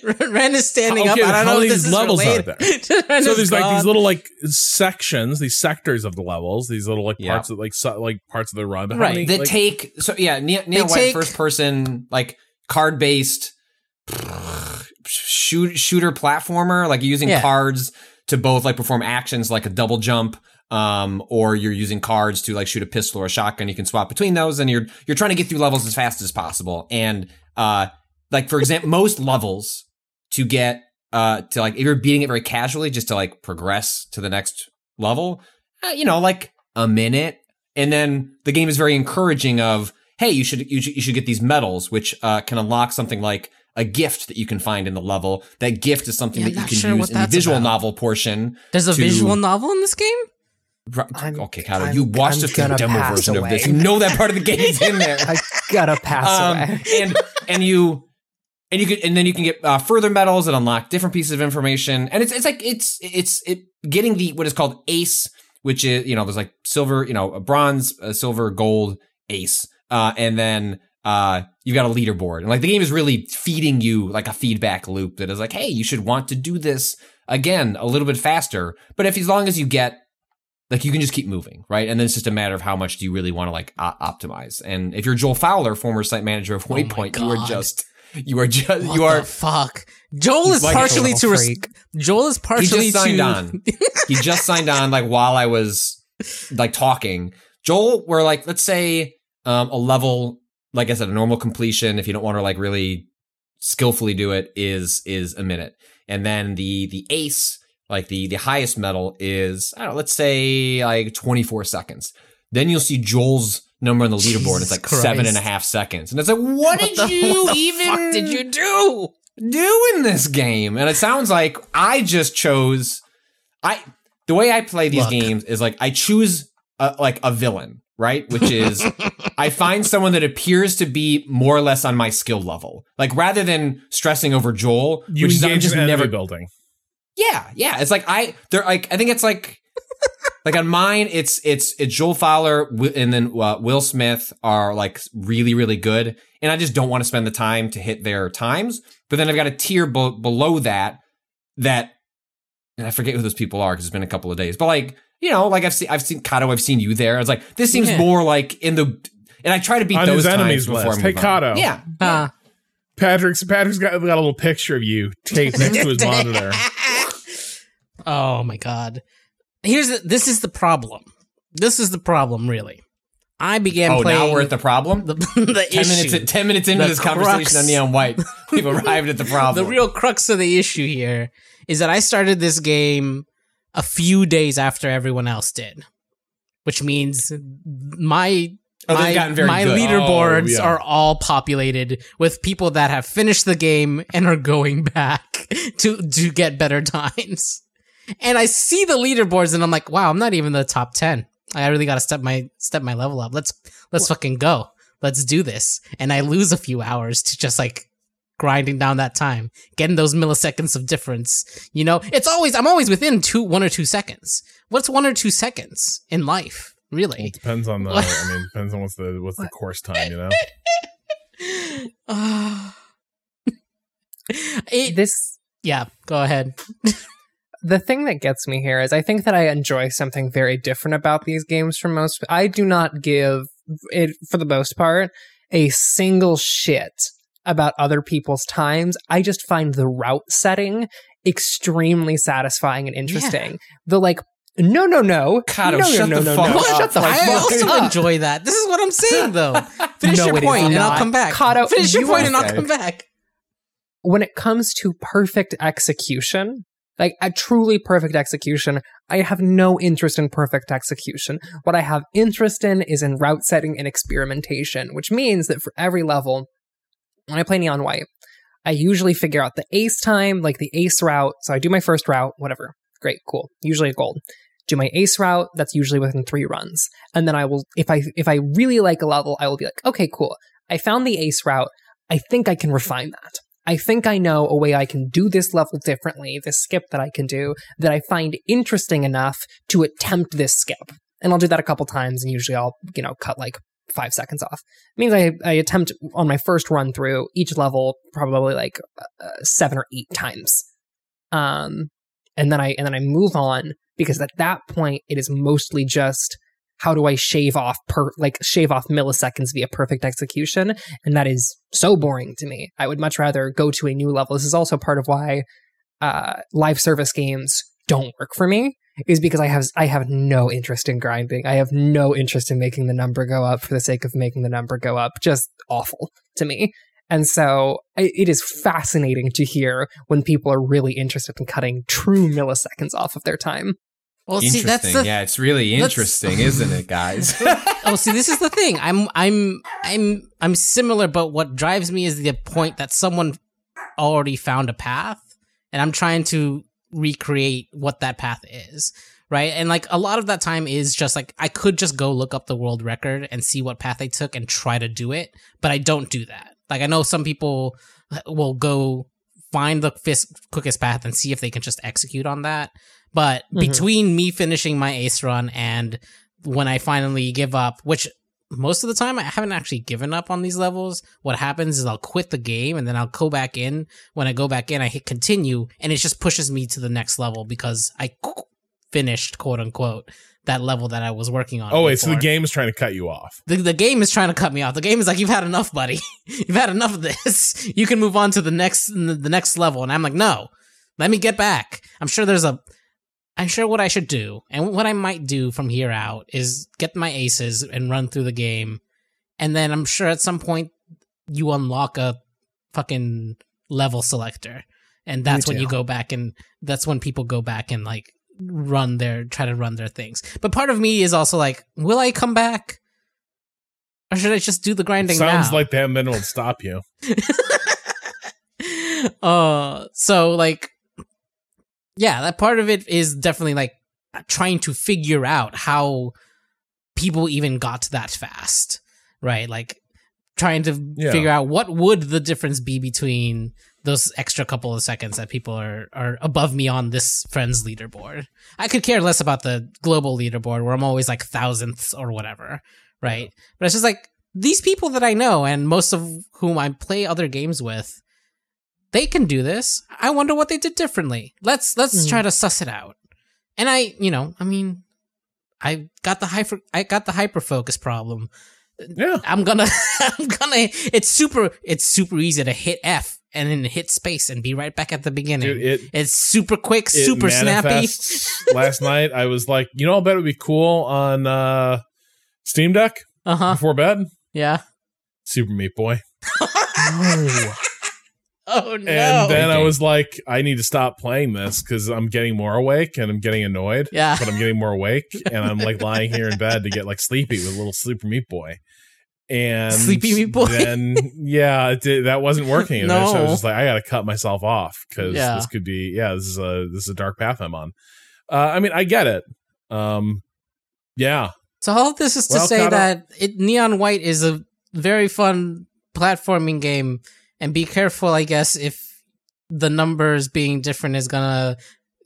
Ren is standing Okay, up. I don't know if many this is levels are related. Ren so is there's like these little like sections, these sectors of the levels, these little like Yeah. parts of like so, like parts of the run. How Right. many, that like- take so yeah neon, neon white take- first person like card based shoot shooter platformer like using Yeah. cards to both like perform actions like a double jump um or you're using cards to like shoot a pistol or a shotgun you can swap between those and you're you're trying to get through levels as fast as possible and uh like for example most levels to get uh to like if you're beating it very casually just to like progress to the next level uh, you know like a minute and then the game is very encouraging of hey you should you should, you should get these medals which uh, can unlock something like a gift that you can find in the level that gift is something Yeah, that you can sure use in the visual about. novel portion There's a to- visual novel in this game? Right, I'm- okay Kato, you watched I'm just the demo pass version of this you know that part of the game is in there I gotta pass um, away. and and you and you can and then you can get uh, further medals that unlock different pieces of information and it's it's like it's it's it getting the what is called ace which is you know there's like silver you know a bronze silver gold ace uh and then uh you've got a leaderboard and like the game is really feeding you like a feedback loop that is like hey you should want to do this again a little bit faster but if as long as you get like you can just keep moving, right? And then it's just a matter of how much do you really want to like o- optimize. And if you're Joel Fowler, former site manager of Oh Waypoint, you are just you are just What you are the fuck. Joel is like partially to res-. Joel is he partially just signed to on. he just signed on like while I was like talking. Joel, we're like let's say um, a level, like I said, a normal completion. If you don't want to like really skillfully do it, is is a minute, and then the the ace, like the the highest medal, is I don't know, let's say like twenty four seconds. Then you'll see Joel's number on the leaderboard. Jesus it's like seven and a Christ. half seconds, and it's like, what, did the- you what even did you do? do in this game? And it sounds like I just chose I the way I play these Look. games is like I choose a, like a villain, right? Which is I find someone that appears to be more or less on my skill level. Like rather than stressing over Joel, you which is I'm just never building. yeah, yeah. It's like I they're like I think it's like like on mine it's it's it's Joel Fowler and then uh, Will Smith are like really really good, and I just don't want to spend the time to hit their times. But then I've got a tier be- below that that and I forget who those people are because it's been a couple of days. But like you know, like I've seen I've seen Kato, I've seen you there. I was like this seems Yeah. more like in the and I try to beat On those his enemies times before list. I Hey, move on. Kato. Yeah, Uh, Patrick's Patrick's got, got a little picture of you taped next to his monitor. oh my god. Here's the, this is the problem. This is the problem, really. I began Oh, playing now we're at the problem. the, the Ten issue. minutes. Ten minutes into The this conversation on Neon White, we've arrived at the problem. the real crux of the issue here is that I started this game a few days after everyone else did. which means my Oh, my, my good. Oh, leaderboards Oh, yeah. are all populated with people that have finished the game and are going back to to get better times. And I see the leaderboards and I'm like, wow, I'm not even the top 10. I really got to step my step my level up. Let's let's fucking go. Let's do this. And I lose a few hours to just like grinding down that time, getting those milliseconds of difference. You know, it's always I'm always within two one or two seconds. What's one or two seconds in life? Well, Really? it depends on the. I mean, depends on what's the what's the course time. You know. Ah. it, This yeah, go ahead. the thing that gets me here is I think that I enjoy something very different about these games from most. I do not give it for the most part a single shit about other people's times. I just find the route setting extremely satisfying and interesting. The like no no no Kato, no, shut no, the no, fuck no, up. shut the Like, I fuck also up. enjoy that. This is what I'm saying though. Finish No, your it is point and I'll come back. Kato, Finish your you and I'll come back. when it comes to perfect execution, like a truly perfect execution, I have no interest in perfect execution. What I have interest in is in route setting and experimentation, which means that for every level, when I play Neon White, I usually figure out the ace time, like the ace route. So I do my first route, whatever. Great, cool. Usually a gold. Do my ace route, that's usually within three runs. And then I will if I if I really like a level, I will be like, okay, cool. I found the ace route. I think I can refine that. I think I know a way I can do this level differently, this skip that I can do, that I find interesting enough to attempt this skip. And I'll do that a couple times, and usually I'll, you know, cut like five seconds off. It means I, I attempt on my first run through each level probably like uh, seven or eight times. Um, and then I and then I move on because at that point it is mostly just how do I shave off per like shave off milliseconds via perfect execution, and that is so boring to me. I would much rather go to a new level. This is also part of why uh, live service games don't work for me. Is because I have I have no interest in grinding. I have no interest in making the number go up for the sake of making the number go up. Just awful to me. And so it is fascinating to hear when people are really interested in cutting true milliseconds off of their time. Well, see, interesting. that's the yeah, it's really interesting, isn't it, guys? oh, see, this is the thing. I'm, I'm, I'm, I'm similar, but what drives me is the point that someone already found a path, and I'm trying to recreate what that path is, right? And like a lot of that time is just like I could just go look up the world record and see what path they took and try to do it, but I don't do that. Like I know some people will go find the fis- quickest path and see if they can just execute on that. But Mhm. between me finishing my ace run and when I finally give up, which most of the time I haven't actually given up on these levels, what happens is I'll quit the game and then I'll go back in. When I go back in, I hit continue and it just pushes me to the next level because I finished, quote unquote, that level that I was working on. Oh wait, so the game is trying to cut you off. The, the game is trying to cut me off. The game is like, you've had enough, buddy. you've had enough of this. You can move on to the next the next level. And I'm like, no, let me get back. I'm sure there's a. I'm sure what I should do and what I might do from here out is get my aces and run through the game, and then I'm sure at some point you unlock a fucking level selector, and that's when you go back and that's when people go back and like run their try to run their things. But part of me is also like, will I come back? Or should I just do the grinding Sounds now? like been able to stop you. uh so like yeah, that part of it is definitely like trying to figure out how people even got that fast. Right? Like trying to Yeah. figure out what would the difference be between those extra couple of seconds that people are are above me on this friends leaderboard. I could care less about the global leaderboard where I'm always like thousandths or whatever, right? But it's just like these people that I know and most of whom I play other games with, they can do this. I wonder what they did differently. Let's let's Mhm. try to suss it out. And I, you know, I mean, I got the hyper I got the hyper focus problem. Yeah. I'm gonna I'm gonna it's super it's super easy to hit F and then hit space and be right back at the beginning. Dude, it it's super quick, it super snappy. Last night I was like, you know, I bet it would be cool on uh Steam Deck Uh huh. before bed. Yeah. Super Meat Boy. No. Oh no! And then I was like, I need to stop playing this because I'm getting more awake and I'm getting annoyed. Yeah. But I'm getting more awake and I'm like lying here in bed to get like sleepy with little sleeper meat boy. And Sleepy Meat Boy? Then yeah, it did, that wasn't working. And then so I was just like, I got to cut myself off because Yeah. this could be yeah, this is a this is a dark path I'm on. Uh, I mean, I get it. Um, yeah, So all of this is to Well, say that it, Neon White is a very fun platforming game, and be careful, I guess, if the numbers being different is gonna,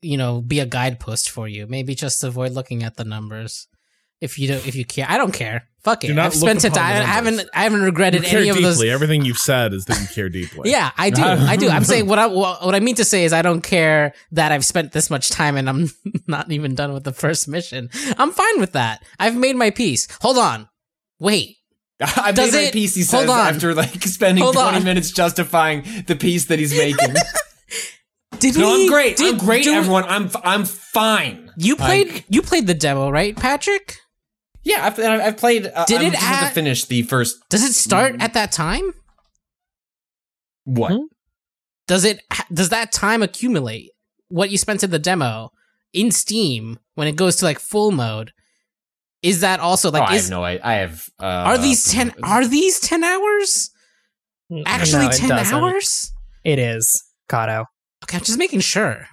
you know, be a guidepost for you. Maybe just avoid looking at the numbers if you don't, if you care. I don't care. Fuck it. I've spent it. I, I haven't. I haven't regretted any of deeply. those. Everything you've said is that you care deeply. Yeah, I do. I do. I'm saying what I what I mean to say is I don't care that I've spent this much time and I'm not even done with the first mission. I'm fine with that. I've made my peace. Hold on. Wait. I Does made my it- piece. He says after like spending Hold twenty on. minutes justifying the piece that he's making. Did no, we I'm great. Did, I'm great, do- everyone. I'm f- I'm fine. You played Like- you played the demo, right, Patrick? Yeah, I've, I've I've played. Uh, Did I it just have to finish the first Does it start Mm. at that time? what? Hmm? Does it does that time accumulate what you spent in the demo in Steam when it goes to like full mode? Is that also like oh, I have no. I, I have. Uh, are these 10 are these 10 hours? Actually No, 10 doesn't. hours? It is, Kato. Okay, I'm just making sure.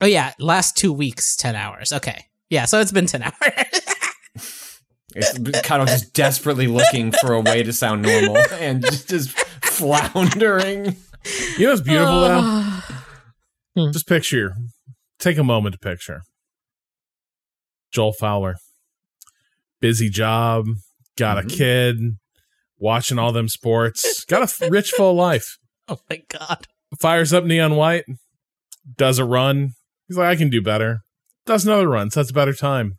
Oh yeah, last 2 weeks 10 hours. Okay. Yeah, so it's been 10 hours. It's kind of just desperately looking for a way to sound normal and just, just floundering. You know what's beautiful though? Hmm. Just picture, take a moment to picture. Joel Fowler, busy job, got Mhm. a kid, watching all them sports, got a rich, full life. oh my god. Fires up Neon White, does a run. He's like, I can do better. Does another run, sets a better time.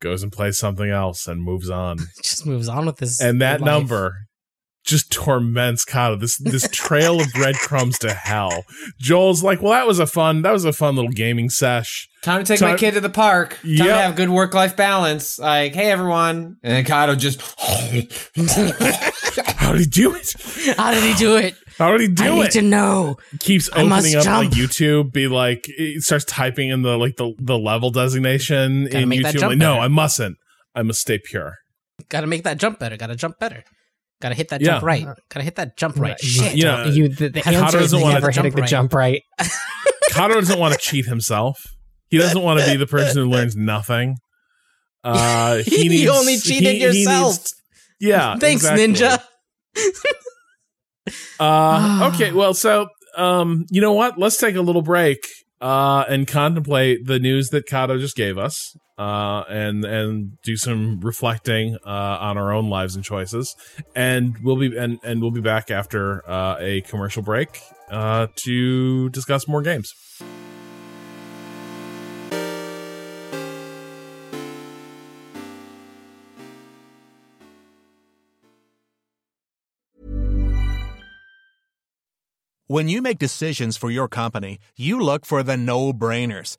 Goes and plays something else and moves on. Just moves on with his and that life. number just torments Kato. This this trail of breadcrumbs to hell. Joel's like, well, that was a fun that was a fun little gaming sesh. Time to take my kid to the park. Time Yep. to have good work life balance. Like, hey everyone, and then Kato just. How did he do it? How did he do it? How did he do I do need it? to know. Keeps I must opening up like jump. YouTube, be like, it starts typing in the like the the level designation Gotta in make that YouTube. jump Like, no, better. I mustn't. I must stay pure. Got to make that jump better. Got to jump better. Got to hit that Yeah. jump right. Got to hit that jump right. Right. Shit. You you the, the Kato answer is doesn't wanna never jump hitting the right. jump right. Kato doesn't want to cheat himself. He doesn't want to be the person who learns nothing. Uh, he, You needs, only cheated he- he yourself. needs- yeah. Thanks, exactly. Ninja. Uh, okay, well, so um, you know what? Let's take a little break uh, and contemplate the news that Kato just gave us, uh, and and do some reflecting uh, on our own lives and choices. And we'll be and and we'll be back after uh, a commercial break uh, to discuss more games. When you make decisions for your company, you look for the no brainers.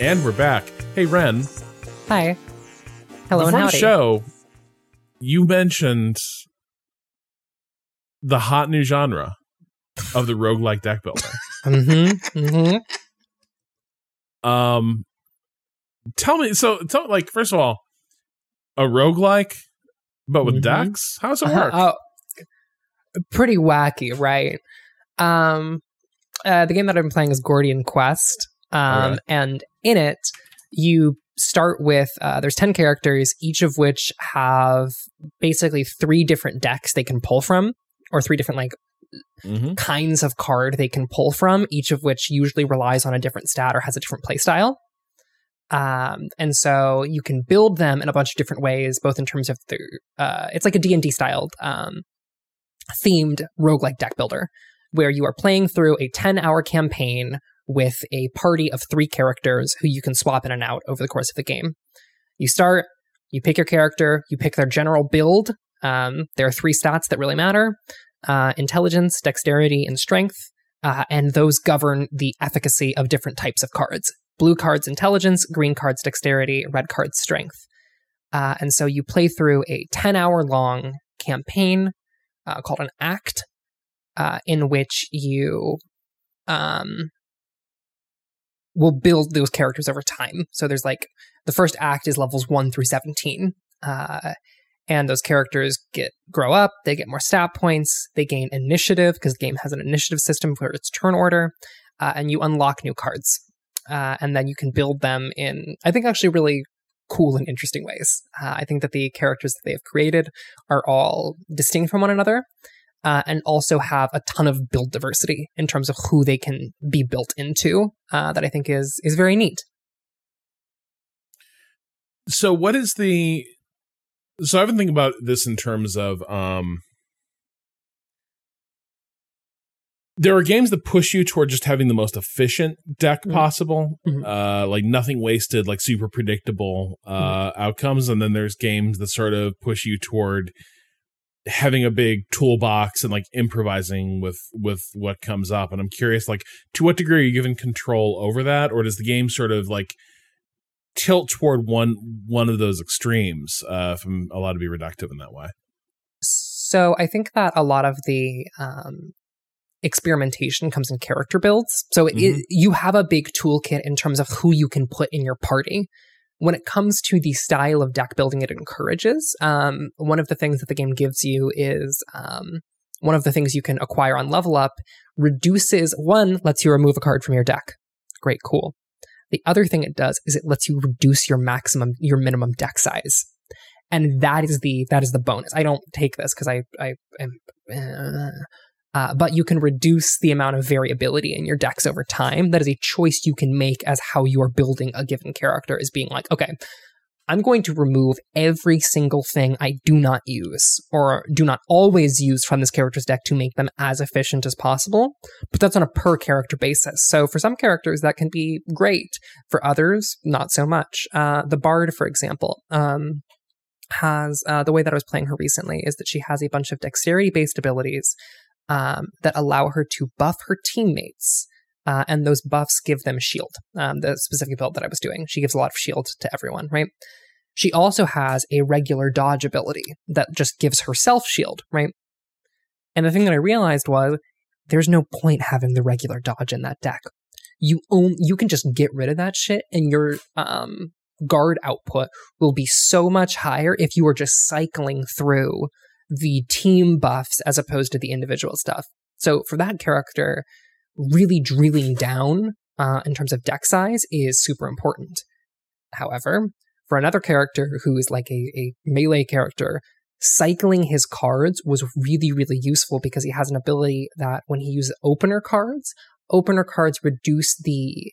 And we're back. Hey, Ren. Hi. Hello before and the show, you mentioned the hot new genre of the roguelike deck builder. Mm-hmm. Mm-hmm. Um, tell me. So, tell like first of all, a roguelike, but with Mhm. decks. How does it Uh-huh. work? Oh, pretty wacky, right? Um, uh, the game that I've been playing is Gordian Quest, um, Okay. and in it, you start with uh, there's ten characters, each of which have basically three different decks they can pull from, or three different like mm-hmm. kinds of card they can pull from, each of which usually relies on a different stat or has a different playstyle. Um, and so you can build them in a bunch of different ways, both in terms of the, uh, it's like a D&D styled, um, themed roguelike deck builder, where you are playing through a 10 hour campaign with a party of three characters who you can swap in and out over the course of the game. You start, you pick your character, you pick their general build. Um, there are three stats that really matter uh, intelligence, dexterity, and strength. Uh, and those govern the efficacy of different types of cards. Blue cards, intelligence, green cards, dexterity, red cards, strength. Uh, and so you play through a 10 hour long campaign uh, called an act, uh, in which you um, will build those characters over time. So there's like the first act is levels 1 through 17. Uh, and those characters get grow up, they get more stat points, they gain initiative because the game has an initiative system for its turn order, uh, and you unlock new cards. Uh, and then you can build them in, I think, actually really cool and interesting ways. Uh, I think that the characters that they have created are all distinct from one another. Uh, and also have a ton of build diversity in terms of who they can be built into. Uh, that I think is is very neat. So, what is the so I've been thinking about this in terms of um there are games that push you toward just having the most efficient deck Mhm. possible Mhm. uh like nothing wasted like super predictable uh outcomes and then there's games that sort of push you toward having a big toolbox and like improvising with with what comes up and i'm curious like to what degree are you given control over that or does the game sort of like tilt toward one one of those extremes uh if i'm allowed to be reductive in that way So I think that a lot of the um, experimentation comes in character builds. So it, Mhm. you have a big toolkit in terms of who you can put in your party. When it comes to the style of deck building it encourages, um, one of the things that the game gives you is um, one of the things you can acquire on level up reduces one lets you remove a card from your deck. Great, cool. The other thing it does is it lets you reduce your maximum, your minimum deck size and that is the that is the bonus. I don't take this because I I am, uh, uh, but you can reduce the amount of variability in your decks over time. That is a choice you can make as how you are building a given character. Is being like, okay, I'm going to remove every single thing I do not use or do not always use from this character's deck to make them as efficient as possible. But that's on a per character basis. So for some characters, that can be great. For others, not so much. Uh, the Bard, for example. Um, has uh, the way that I was playing her recently is that she has a bunch of dexterity based abilities um, that allow her to buff her teammates. Uh, and those buffs give them shield. Um, the specific build that I was doing, she gives a lot of shield to everyone, right? She also has a regular dodge ability that just gives herself shield, right? And the thing that I realized was there's no point having the regular dodge in that deck. You own, you can just get rid of that shit, and your um, guard output will be so much higher if you are just cycling through the team buffs as opposed to the individual stuff. So for that character, really drilling down uh, in terms of deck size is super important. However, for another character who is like a, a melee character, cycling his cards was really, really useful because he has an ability that when he uses opener cards, opener cards reduce the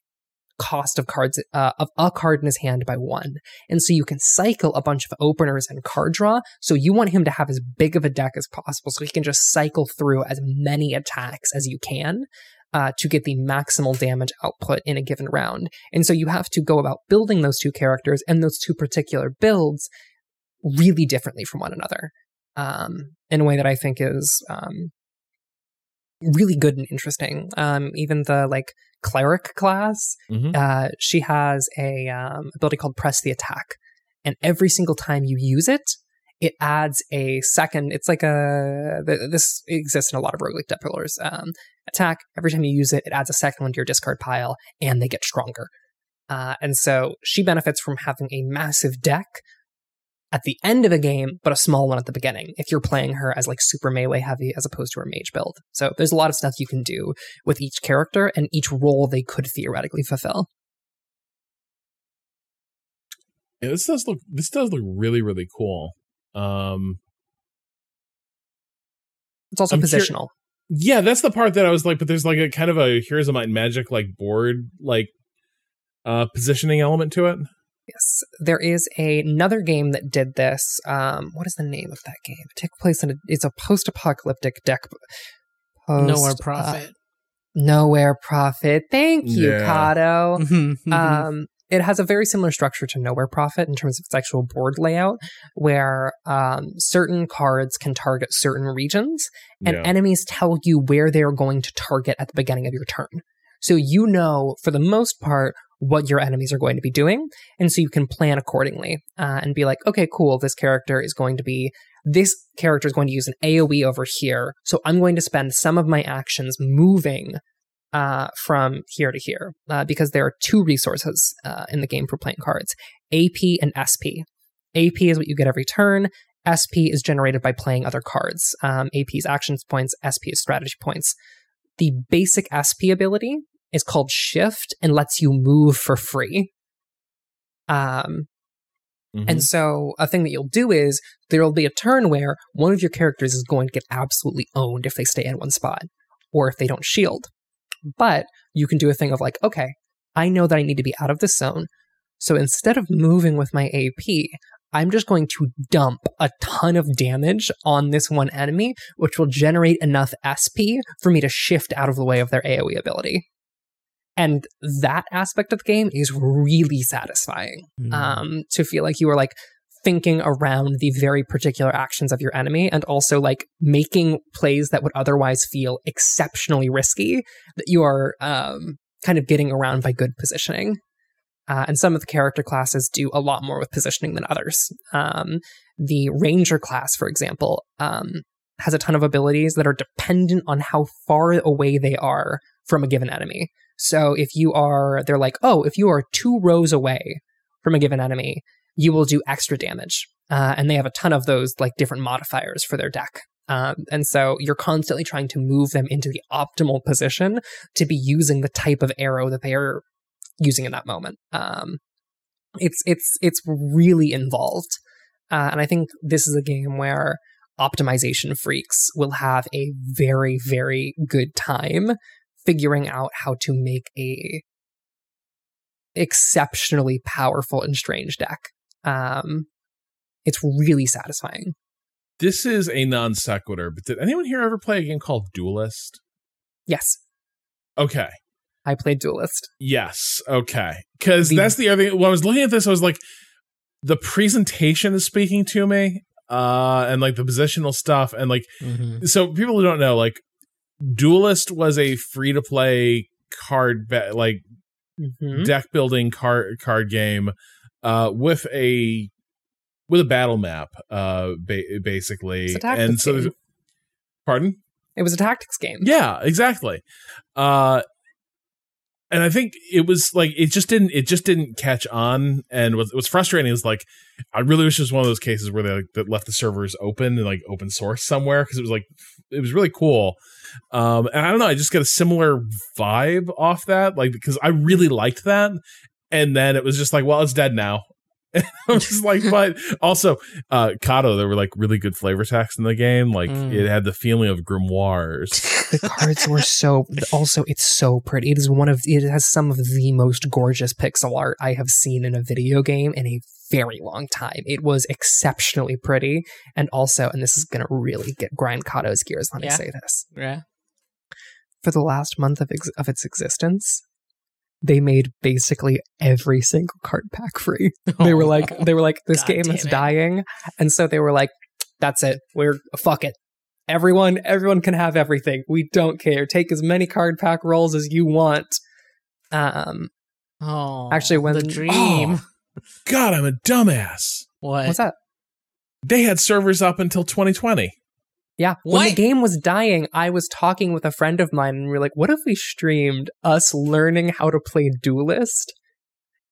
cost of cards uh, of a card in his hand by one. And so you can cycle a bunch of openers and card draw. So you want him to have as big of a deck as possible so he can just cycle through as many attacks as you can uh, to get the maximal damage output in a given round. And so you have to go about building those two characters and those two particular builds really differently from one another um, in a way that i think is um, really good and interesting. Um, even the like cleric class Mhm. uh, she has a um, ability called press the attack. And every single time you use it it adds a second it's like a th- this exists in a lot of roguelike deck builders um, attack. Every time you use it it adds a second one to your discard pile and they get stronger. Uh, and so she benefits from having a massive deck at the end of a game, but a small one at the beginning if you're playing her as like super melee heavy as opposed to her mage build. So there's a lot of stuff you can do with each character and each role they could theoretically fulfill. Yeah, this does look this does look really really cool. Um It's also I'm cur- positional. yeah, that's the part that I was like, but there's like a kind of a Heroes of Might Magic like board like uh, positioning element to it. Yes, there is a, another game that did this. Um, what is the name of that game? It takes place in a, it's a post-apocalyptic deck. Post, Nowhere uh, profit. Nowhere Prophet. Thank you, Yeah. Kato. Mhm, mhm. Um, it has a very similar structure to Nowhere Prophet in terms of its actual board layout, where um, certain cards can target certain regions, and Yeah. enemies tell you where they're going to target at the beginning of your turn. So you know, for the most part, what your enemies are going to be doing, and so you can plan accordingly uh, and be like, okay, cool, this character is going to be. This character is going to use an AoE over here, so I'm going to spend some of my actions moving uh, from here to here uh, because there are two resources uh, in the game for playing cards AP and SP. AP is what you get every turn. SP is generated by playing other cards. Um, AP is actions points, SP is strategy points. The basic SP ability is called Shift and lets you move for free. Um, Mhm. and so a thing that you'll do is there will be a turn where one of your characters is going to get absolutely owned if they stay in one spot or if they don't shield. But you can do a thing of like, okay, I know that I need to be out of this zone. So instead of moving with my AP, I'm just going to dump a ton of damage on this one enemy, which will generate enough SP for me to shift out of the way of their AoE ability. And that aspect of the game is really satisfying Mm. um, to feel like you are like thinking around the very particular actions of your enemy and also like making plays that would otherwise feel exceptionally risky that you are um, kind of getting around by good positioning. Uh, and some of the character classes do a lot more with positioning than others. Um, the ranger class, for example, um, has a ton of abilities that are dependent on how far away they are from a given enemy. So if you are, they're like, oh, if you are two rows away from a given enemy, you will do extra damage. Uh, and they have a ton of those like different modifiers for their deck. Um, and so you're constantly trying to move them into the optimal position to be using the type of arrow that they are using in that moment. Um, it's it's it's really involved, uh, and I think this is a game where optimization freaks will have a very very good time figuring out how to make a exceptionally powerful and strange deck. Um, it's really satisfying. This is a non sequitur, but did anyone here ever play a game called Duelyst? Yes, Okay. I played Duelyst. Yes. Okay. Because The- that's the other thing. When I was looking at this, I was like, the presentation is speaking to me, uh, and like the positional stuff, and like, Mhm. so people who don't know, like, Duelyst was a free to play card, ba- like Mhm. deck building card card game, uh, with a with a battle map, uh, ba- basically, and so, game. pardon. It was a tactics game. Yeah, exactly. Uh and I think it was like it just didn't it just didn't catch on and what was frustrating is like I really wish it was one of those cases where they like that left the servers open and like open source somewhere because it was like it was really cool. Um and I don't know, I just get a similar vibe off that like because I really liked that and then it was just like well it's dead now. I was like, but also, uh, Kato, there were like really good flavor text in the game. Like Mm. it had the feeling of grimoires. the cards were so also it's so pretty it is one of it has some of the most gorgeous pixel art i have seen in a video game in a very long time. It was exceptionally pretty. And also and this is going to really get grind kato's gears when i say this. Yeah. for the last month of, ex- of its existence they made basically every single card pack free. They were like they were like this God game is it. dying. And so they were like that's it. We're fuck it. Everyone everyone can have everything. We don't care. Take as many card pack rolls as you want. Um Oh, Actually, when- the dream. God, I'm a dumbass. what? what's that They had servers up until 2020. yeah when the game was dying i was talking with a friend of mine and we are like what if we streamed us learning how to play Duelyst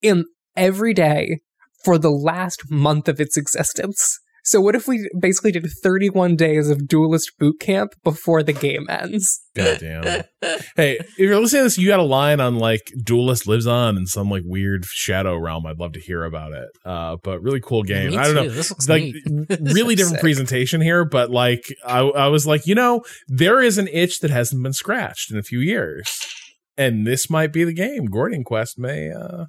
in every day for the last month of its existence so what if we basically did 31 days of Duelyst boot camp before the game ends God damn. hey, if you're listening to this, you got a line on like Duelyst lives on in some like weird shadow realm. I'd love to hear about it. Uh, but really cool game. Me I don't too. know. This looks like neat. really different Sick. presentation here, but like I, I was like, you know, there is an itch that hasn't been scratched in a few years, and this might be the game. Gordian Quest may uh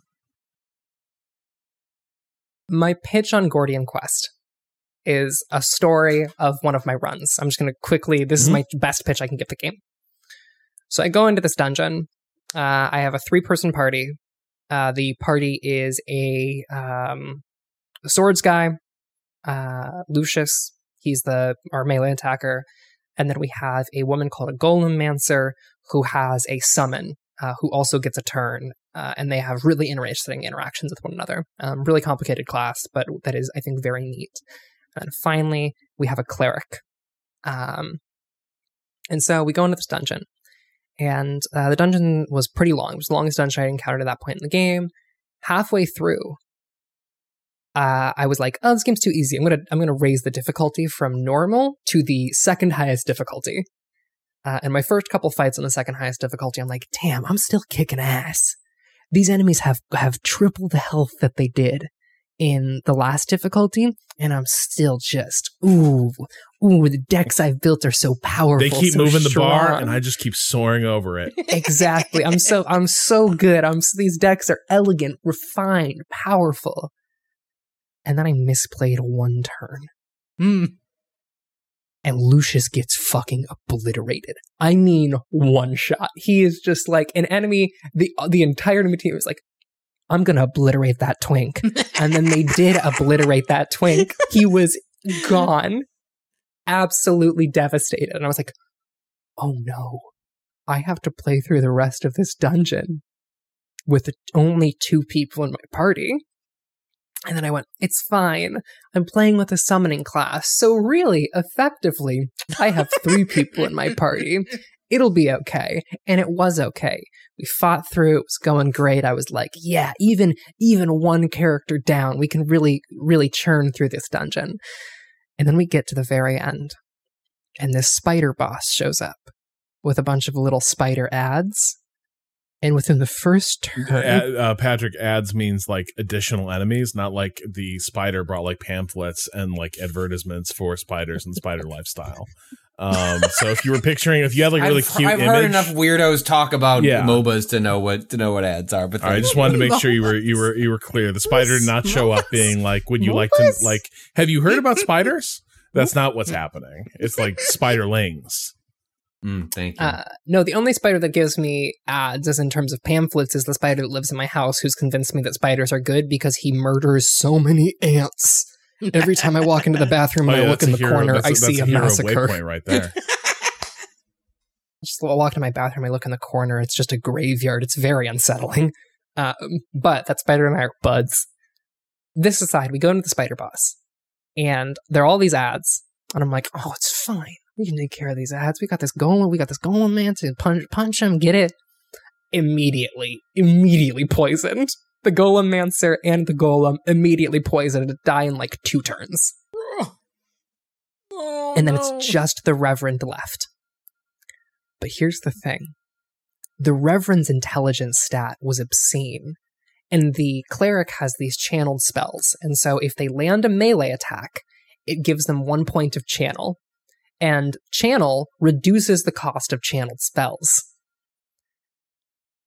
my pitch on Gordian Quest is a story of one of my runs. I'm just going to quickly, this is my best pitch I can give the game. So I go into this dungeon. Uh, I have a three person party. Uh, the party is a, um, a swords guy, uh, Lucius. He's the our melee attacker. And then we have a woman called a Golemancer who has a summon, uh, who also gets a turn. Uh, and they have really interesting interactions with one another. Um, really complicated class, but that is, I think, very neat. And finally, we have a cleric. Um, and so we go into this dungeon. And uh, the dungeon was pretty long. It was the longest dungeon I'd encountered at that point in the game. Halfway through, uh, I was like, "Oh, this game's too easy. I'm gonna I'm gonna raise the difficulty from normal to the second highest difficulty." Uh, and my first couple fights on the second highest difficulty, I'm like, "Damn, I'm still kicking ass." These enemies have have triple the health that they did in the last difficulty, and I'm still just ooh ooh. The decks I've built are so powerful. They keep so moving the bar, and I just keep soaring over it. exactly. I'm so I'm so good. I'm these decks are elegant, refined, powerful. And then I misplayed one turn, Hmm. and Lucius gets fucking obliterated. I mean, one shot. He is just like an enemy. the The entire enemy team is like, "I'm gonna obliterate that twink," and then they did obliterate that twink. He was gone, absolutely devastated. And I was like, "Oh no, I have to play through the rest of this dungeon with only two people in my party." And then I went, it's fine. I'm playing with a summoning class. So, really, effectively, I have three people in my party. It'll be okay. And it was okay. We fought through. It was going great. I was like, yeah, even, even one character down, we can really, really churn through this dungeon. And then we get to the very end. And this spider boss shows up with a bunch of little spider ads. And within the first turn, Uh, Patrick ads means like additional enemies, not like the spider brought like pamphlets and like advertisements for spiders and spider lifestyle. Um, so if you were picturing, if you had like a really I've, cute I've image, heard enough weirdos talk about Yeah. MOBAs to know what to know what ads are. But All right, I just wanted to make sure you were you were you were clear. The spider did not show up being like, "Would you like to like? Have you heard about spiders?" That's not what's happening. It's like spiderlings. Mm, thank you. Uh, no, the only spider that gives me ads, as in terms of pamphlets, is the spider that lives in my house, who's convinced me that spiders are good because he murders so many ants. Every time I walk into the bathroom and Oh, yeah, I look in the hero- corner, that's I see that's a hero massacre. waypoint right there. Just walk into my bathroom, I look in the corner, it's just a graveyard. It's very unsettling. Um, but that spider and I are buds. This aside, we go into the spider boss, and there are all these ads, and I'm like, oh, it's fine. We can take care of these ads. We got this golem. We got this golem man to punch, punch him, get it. Immediately, immediately poisoned. The golemancer and the golem immediately poisoned to die in like two turns. Oh, and then it's just the Reverend left. But here's the thing the Reverend's intelligence stat was obscene, and the cleric has these channeled spells. And so if they land a melee attack, it gives them one point of channel. And channel reduces the cost of channeled spells.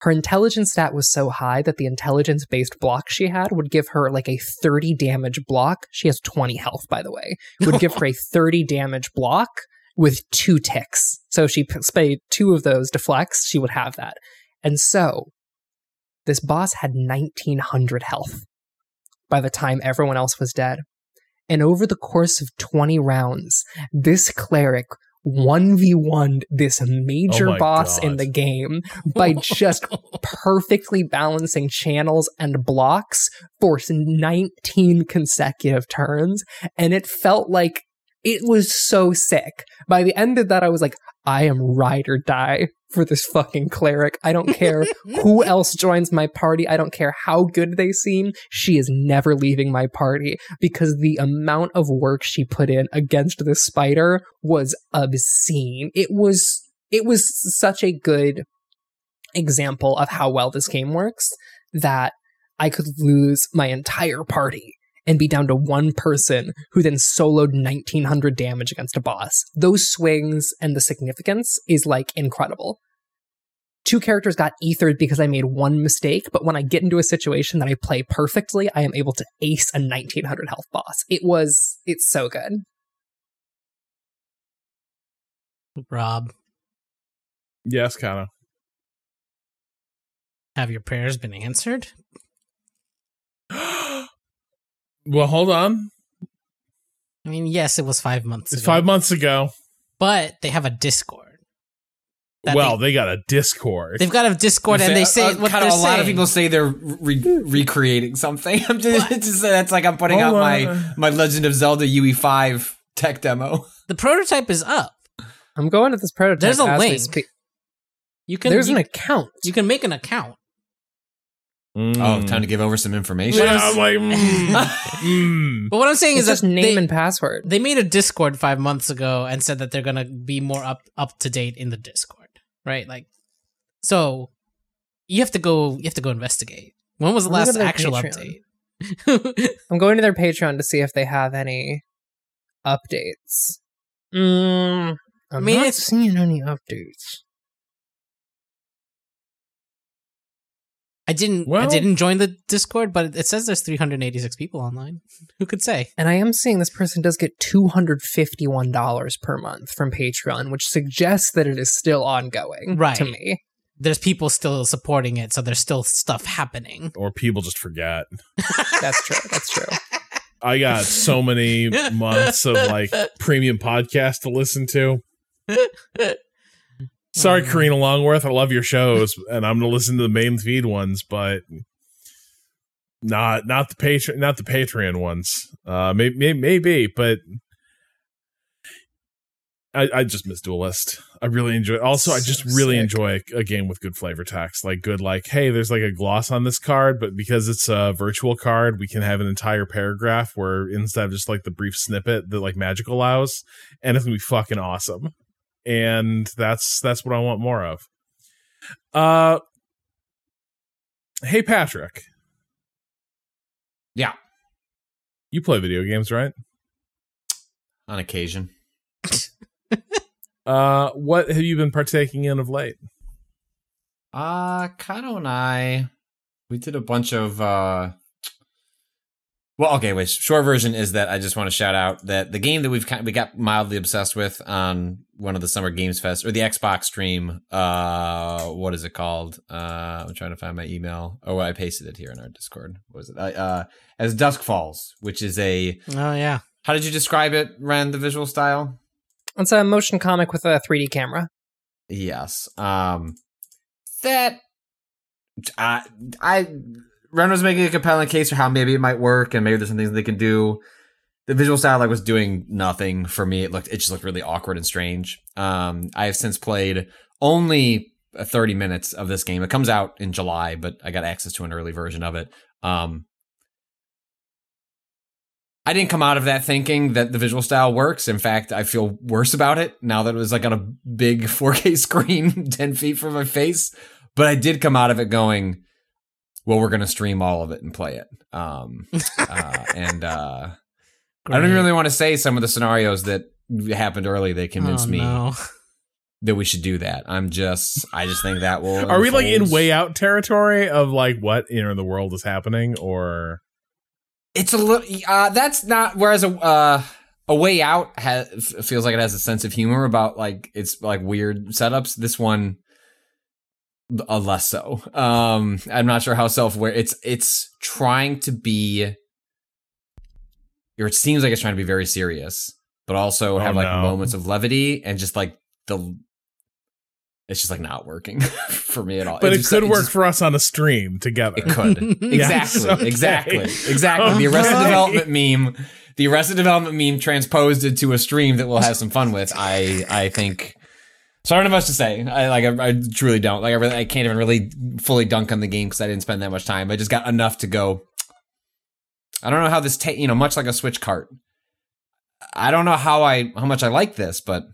Her intelligence stat was so high that the intelligence based block she had would give her like a 30 damage block. She has 20 health, by the way. Would give her a 30 damage block with two ticks. So if she p- spayed two of those deflects, she would have that. And so this boss had 1900 health by the time everyone else was dead. And over the course of 20 rounds, this cleric 1v1'd this major Oh boss in the game by just perfectly balancing channels and blocks for 19 consecutive turns. And it felt like it was so sick. By the end of that, I was like, I am ride or die for this fucking cleric. I don't care who else joins my party. I don't care how good they seem. She is never leaving my party because the amount of work she put in against the spider was obscene. It was, it was such a good example of how well this game works that I could lose my entire party and be down to one person who then soloed 1900 damage against a boss. Those swings and the significance is like incredible. two characters got ethered because I made one mistake, but when I get into a situation that I play perfectly, I am able to ace a 1900 health boss. It was, it's so good. Rob, Yes, kind of. have your prayers been answered? Well, hold on. I mean, yes, it was five months It's ago. five months ago. but they have a Discord. well, they, they got a Discord. they've got a Discord, and they say uh, what kind they're of a lot of people say they're re- recreating something. I'm just, just that's like I'm putting out Hold my on. my Legend of Zelda UE5 tech demo. the prototype is up. I'm going to this prototype. There's a link. speak. You can There's you, an account. you can make an account. Mm. Oh, time to give over some information. Yeah, I'm like, mm, mm. But what I'm saying It's is just that name they, and password. they made a Discord five months ago and said that they're gonna be more up up to date in the Discord, right? Like, so you have to go. You have to go investigate. When was the Let me last actual Patreon. update? I'm going to their Patreon to see if they have any updates. Mm, I'm I mean, not seeing any updates. I didn't. I didn't join the Discord, but it says there's 386 people online. Who could say? And I am seeing this person does get $251 per month from Patreon, which suggests that it is still ongoing Right. to me. There's people still supporting it, so there's still stuff happening. or people just forget. That's true. That's true. I got so many months of like premium podcasts to listen to. Sorry, Karina Longworth. I love your shows, and I'm gonna listen to the main feed ones, but not not the patron, not the Patreon ones. Uh, maybe maybe, but I I just miss Duelyst. I really enjoy. Also, I just So really sick. enjoy a game with good flavor text, like good, like hey, there's like a gloss on this card, but because it's a virtual card, we can have an entire paragraph where instead of just like the brief snippet that like Magic allows, and it's gonna be fucking awesome and that's that's what I want more of. Uh Hey Patrick, Yeah, you play video games, right? on occasion. Uh what have you been partaking in of late? Uh, Kato and I, we did a bunch of. uh Well, okay, wait. Short version is that I just want to shout out that the game that we've kind of, we got mildly obsessed with on one of the Summer Games Fest or the Xbox stream. Uh, what is it called? Uh, I'm trying to find my email. Oh, I pasted it here in our Discord. What was it? Uh, uh as Dusk Falls, which is a. Oh yeah, How did you describe it, Ren? The visual style? It's a motion comic with a 3D camera. Yes. Um that I I Ren was making a compelling case for how maybe it might work and maybe there's some things they can do. The visual style like was doing nothing for me. It looked it just looked really awkward and strange. Um I have since played only uh, 30 minutes of this game. It comes out in July, but I got access to an early version of it. Um I didn't come out of that thinking that the visual style works. In fact, I feel worse about it now that it was like on a big 4K screen 10 feet from my face. But I did come out of it going, well, we're going to stream all of it and play it. Um, uh, and uh, I don't really want to say some of the scenarios that happened early. They convinced Oh, me no. that we should do that. I'm just, I just think that will. Are we like in way out territory of like what in the world is happening or It's a little. Uh, that's not. Whereas a uh, a way out has feels like it has a sense of humor about like it's like weird setups. This one, uh, less so. Um, I'm not sure how self aware. It's it's trying to be, or it seems like it's trying to be very serious, but also Oh, have like no. moments of levity and just like the. It's just like not working for me at all. but it just- could work just- for us on a stream together. it could. Yes, exactly. okay. Exactly. Exactly. The Arrested Development meme, the Arrested Development meme transposed into a stream that we'll have some fun with. I I think so I don't know much to say. I like I, I truly don't. Like I really I can't even really fully dunk on the game because I didn't spend that much time. I just got enough to go. I don't know how this ta- you know, much like a Switch cart. I don't know how I how much I like this, but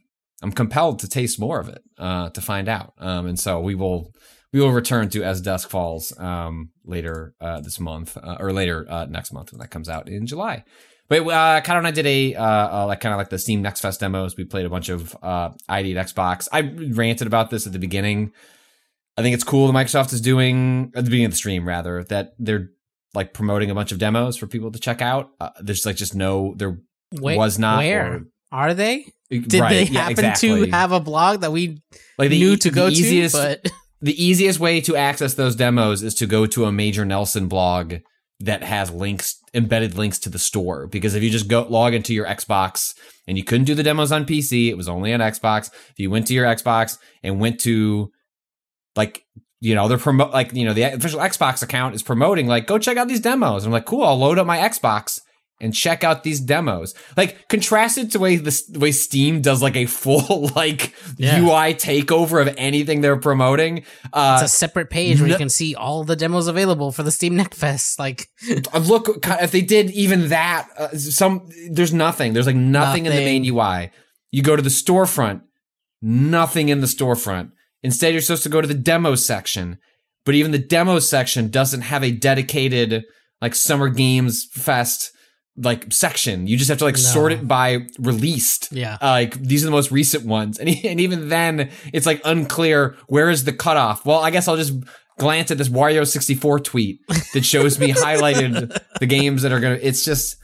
I'm compelled to taste more of it uh, to find out. Um, and so we will we will return to As Dusk Falls um, later uh, this month uh, or later uh, next month when that comes out in July. But uh, Kyle and I did a uh, uh, like kind of like the Steam Next Fest demos. We played a bunch of uh, ID at Xbox. I ranted about this at the beginning. I think it's cool that Microsoft is doing at the beginning of the stream rather that they're like promoting a bunch of demos for people to check out. Uh, there's like just no there Wait, was not Where or- are they? Did right, they yeah, happen exactly. to have a blog that we like the, knew to go easiest, to? But the easiest way to access those demos is to go to a major Nelson blog that has links embedded links to the store. Because if you just go log into your Xbox and you couldn't do the demos on PC it was only on Xbox. If you went to your Xbox and went to like you know they're promote like you know the official Xbox account is promoting like go check out these demos. And I'm like cool I'll load up my Xbox and check out these demos. Like contrasted to the way the, the way Steam does like a full like Yeah. UI takeover of anything they're promoting uh it's a separate page where no- you can see all the demos available for the Steam Next Fest. Like, Uh, look if they did even that uh, some there's nothing. There's like nothing, in the main ui you go to the storefront nothing in the storefront. Instead you're supposed to go to the demo section but even the demo section doesn't have a dedicated like summer games fest like section. You just have to like No. sort it by released. Yeah, uh, like these are the most recent ones. And, and even then it's like unclear where is the cutoff? Well i guess i'll just glance at this Wario64 tweet that shows me highlighted the games that are gonna it's just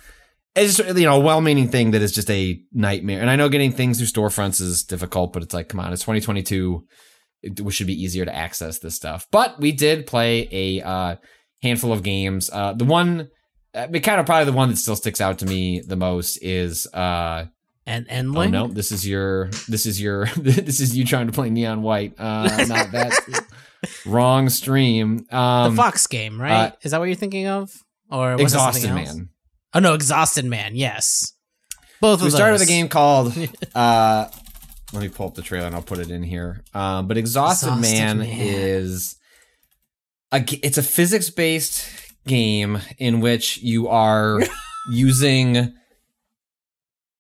it's just you know a well-meaning thing that is just a nightmare. And i know getting things through storefronts is difficult but it's like come on it's 2022 it should be easier to access this stuff. But we did play a uh, handful of games. Uh, the one uh, kind of probably the one that still sticks out to me the most is uh and Oh no, this is your this is your this is you trying to play Neon White. Uh not that wrong stream. Um the Fox game, right? uh, Is that what you're thinking of, or was Exhausted? Man. Oh no, Exhausted Man. Yes, both We of started with a game called uh let me pull up the trailer and I'll put it in here. Um but Exhausted, Exhausted Man, Man. is a it's a physics-based game in which you are using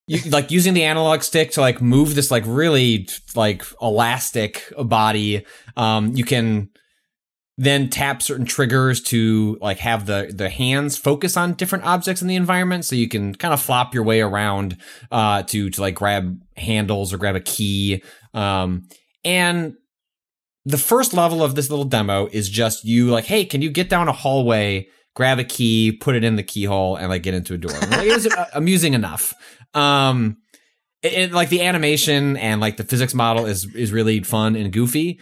you, like using the analog stick to like move this like really like elastic body. Um you can then tap certain triggers to like have the the hands focus on different objects in the environment. So you can kind of flop your way around uh to to like grab handles or grab a key. Um and the first level of this little demo is just you like hey can you get down a hallway grab a key put it in the keyhole and like get into a door. Like, it was uh, amusing enough. Um it, it- like the animation and like the physics model is is really fun and goofy.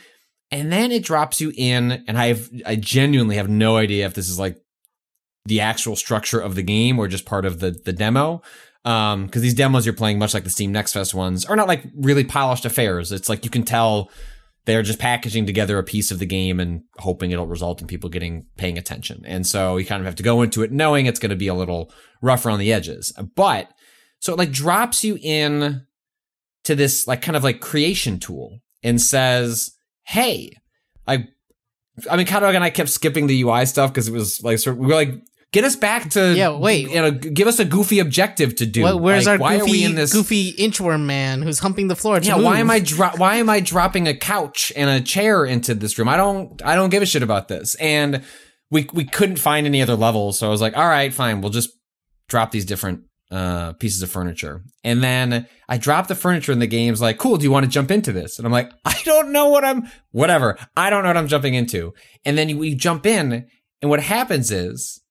And then it drops you in and i've i genuinely have no idea if this is like the actual structure of the game or just part of the the demo. Um because these demos you're playing much like the steam next fest ones are not like really polished affairs. It's like you can tell they're just packaging together a piece of the game and hoping it'll result in people getting paying attention. And so you kind of have to go into it knowing it's going to be a little rougher on the edges. But so it like drops you in to this like kind of like creation tool and says, "Hey, I, I mean, Kato and I kept skipping the UI stuff because it was like sort of, we were like, get us back to Yeah, wait. you know, give us a goofy objective to do. Wh- where's Like, our why goofy, are we in this? goofy inchworm man who's humping the floor? Yeah, why am I dro- why am I dropping a couch and a chair into this room? I don't I don't give a shit about this. And we we couldn't find any other levels, so I was like, all right, fine, we'll just drop these different uh pieces of furniture. And then I dropped the furniture in the game's like, cool, do you want to jump into this? And I'm like, I don't know what I'm whatever. I don't know what I'm jumping into. And then we jump in, and what happens is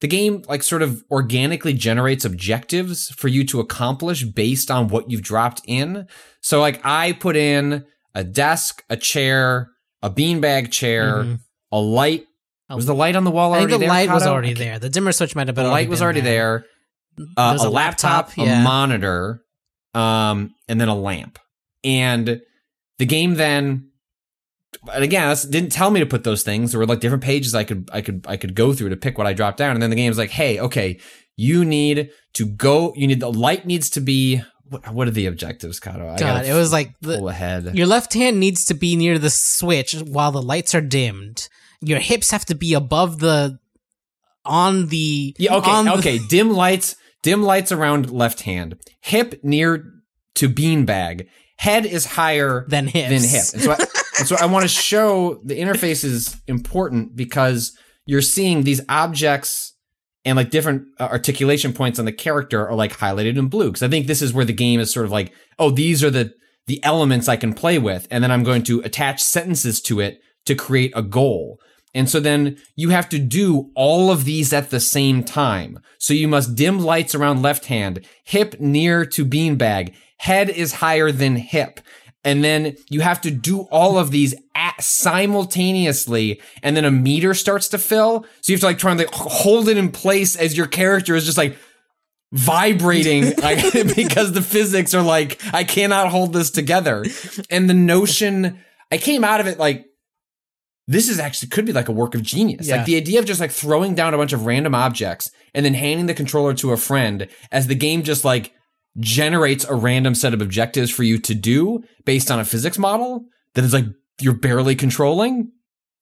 the game like sort of organically generates objectives for you to accomplish based on what you've dropped in. So like I put in a desk, a chair, a beanbag chair, Mhm. a light. Was the light on the wall I already the there? light was already there. The dimmer switch might have been. The light was already there. Uh, There's a, laptop, a monitor, um, and then a lamp. And the game then, and again, that's, didn't tell me to put those things. There were like different pages I could, I could, I could go through to pick what I dropped down. And then the game's like, hey, okay, you need to go. You need the light needs to be. What, what are the objectives, Kato? I God, it was like the, pull ahead. Your left hand needs to be near the switch while the lights are dimmed. Your hips have to be above the on the Yeah, okay, on the- okay. Dim lights, dim lights around left hand. Hip near to beanbag. Head is higher than hips. than hip. And so I, and so I want to show the interface is important because you're seeing these objects and like different uh, articulation points on the character are like highlighted in blue because I think this is where the game is sort of like, oh, these are the the elements I can play with, and then I'm going to attach sentences to it to create a goal. And so then you have to do all of these at the same time. So you must dim lights around left hand, hip near to beanbag, head is higher than hip. And then you have to do all of these at simultaneously. And then a meter starts to fill. So you have to like try and like hold it in place as your character is just like vibrating like, because the physics are like, I cannot hold this together. And the notion, I came out of it like, this is actually could be like a work of genius. Yeah. Like the idea of just like throwing down a bunch of random objects and then handing the controller to a friend as the game just like generates a random set of objectives for you to do based on a physics model that is like you're barely controlling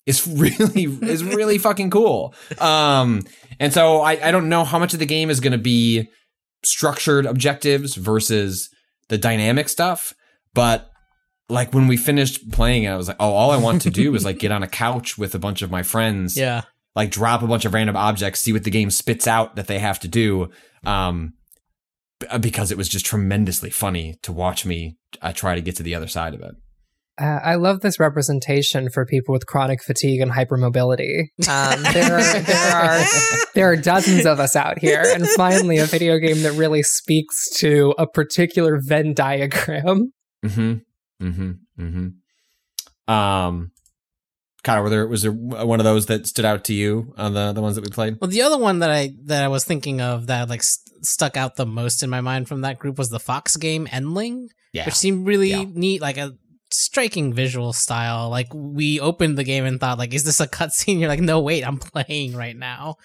is really is really fucking cool. Um and so I, I don't know how much of the game is gonna be structured objectives versus the dynamic stuff, but like when we finished playing it, I was like, oh, all I want to do is like get on a couch with a bunch of my friends, Yeah. like drop a bunch of random objects, see what the game spits out that they have to do. Um, because it was just tremendously funny to watch me uh, try to get to the other side of it. Uh, I love this representation for people with chronic fatigue and hypermobility. Um, there, are, there are there are dozens of us out here, and finally, a video game that really speaks to a particular Venn diagram. Mm-hmm. Mm-hmm. Mm-hmm. Um, Kyle, were there was there one of those that stood out to you on the the ones that we played? Well, the other one that I that I was thinking of that like st- stuck out the most in my mind from that group was the Fox game Endling, Yeah. which seemed really Yeah. neat, like a striking visual style. Like we opened the game and thought, like, is this a cutscene? You're like, no, wait, I'm playing right now.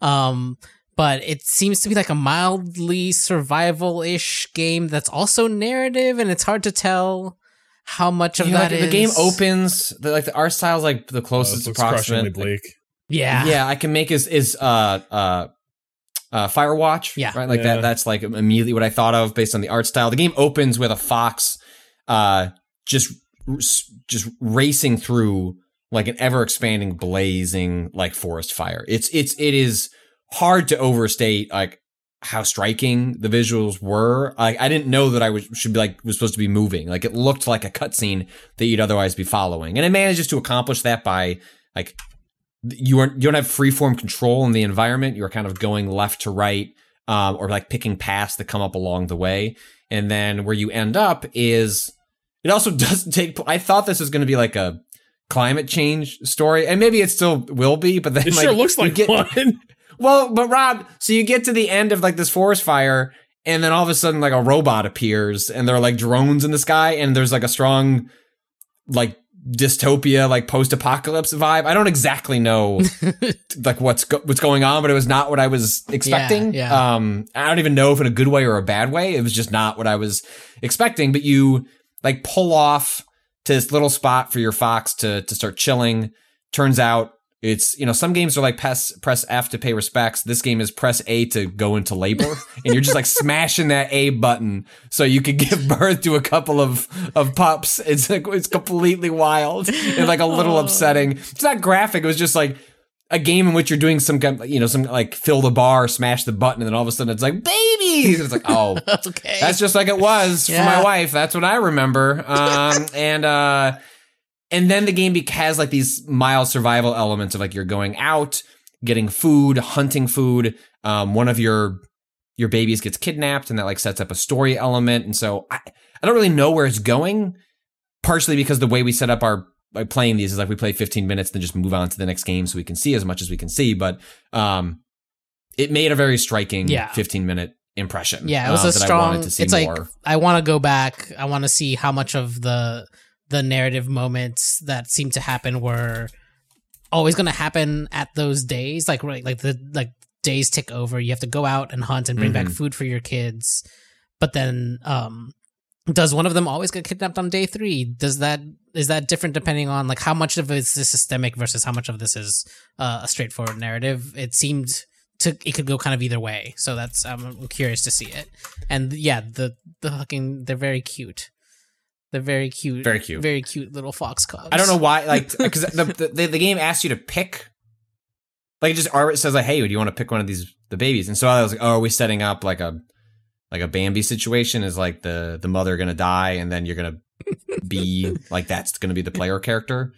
Um, but it seems to be like a mildly survival-ish game that's also narrative, and it's hard to tell how much of Yeah, that like, is the game opens the, like the art style is like the Oh, closest this looks crushingly approximate. bleak. Yeah, yeah, I can make is is uh uh uh Firewatch. Yeah. right. Like Yeah. that. That's like immediately what I thought of based on the art style. The game opens with a fox, uh, just just racing through like an ever expanding, blazing like forest fire. It's it's it is hard to overstate like how striking the visuals were. Like I didn't know that I was should be like was supposed to be moving. Like it looked like a cutscene that you'd otherwise be following, and it manages to accomplish that by like you aren't you don't have freeform control in the environment. You're kind of going left to right, um, or like picking paths that come up along the way. And then where you end up is it also doesn't take. I thought this was going to be like a climate change story, and maybe it still will be. But then It like, sure looks like get- one. well, but Rob, so you get to the end of like this forest fire, and then all of a sudden, like a robot appears, and there are like drones in the sky, and there's like a strong, like dystopia, like post-apocalypse vibe. I don't exactly know like what's go- what's going on, but it was not what I was expecting. yeah. Um, I don't even know if in a good way or a bad way. It was just not what I was expecting. But you like pull off to this little spot for your fox to to start chilling. Turns out it's you know some games are like press press F to pay respects. This game is press A to go into labor, and you're just like smashing that A button so you could give birth to a couple of of pups. It's like it's completely wild and like a little upsetting. It's not graphic. It was just like a game in which you're doing some kind, you know, some like fill the bar, smash the button, and then all of a sudden it's like babies. It's like oh, that's okay. that's just like it was for my wife. That's what I remember. Um, and uh, and then the game has like these mild survival elements of like you're going out, getting food, hunting food. Um, one of your your babies gets kidnapped, and that like sets up a story element. And so I, I don't really know where it's going. Partially because the way we set up our by playing these is like we play 15 minutes, then just move on to the next game so we can see as much as we can see. But um, it made a very striking Yeah. 15 minute impression. Yeah, it was uh, a that I strong. wanted to see it's like. I want to go back. I want to see how much of the the narrative moments that seem to happen were always going to happen at those days. Like right, like the like days tick over. You have to go out and hunt and bring back Mhm. food for your kids. But then, um, does one of them always get kidnapped on day three? Does that is that different depending on like how much of it is systemic versus how much of this is uh, a straightforward narrative? It seemed to it could go kind of either way. So that's I'm curious to see it. And yeah, the the fucking they're very cute. They're very cute. Very cute. Very cute little fox cubs. I don't know why, like, because the, the the game asks you to pick. Like, it just it says like, "Hey, do you want to pick one of these the babies?" And so I was like, "Oh, are we setting up like a like a Bambi situation? Is like the the mother gonna die, and then you're gonna be like that's gonna be the player character?"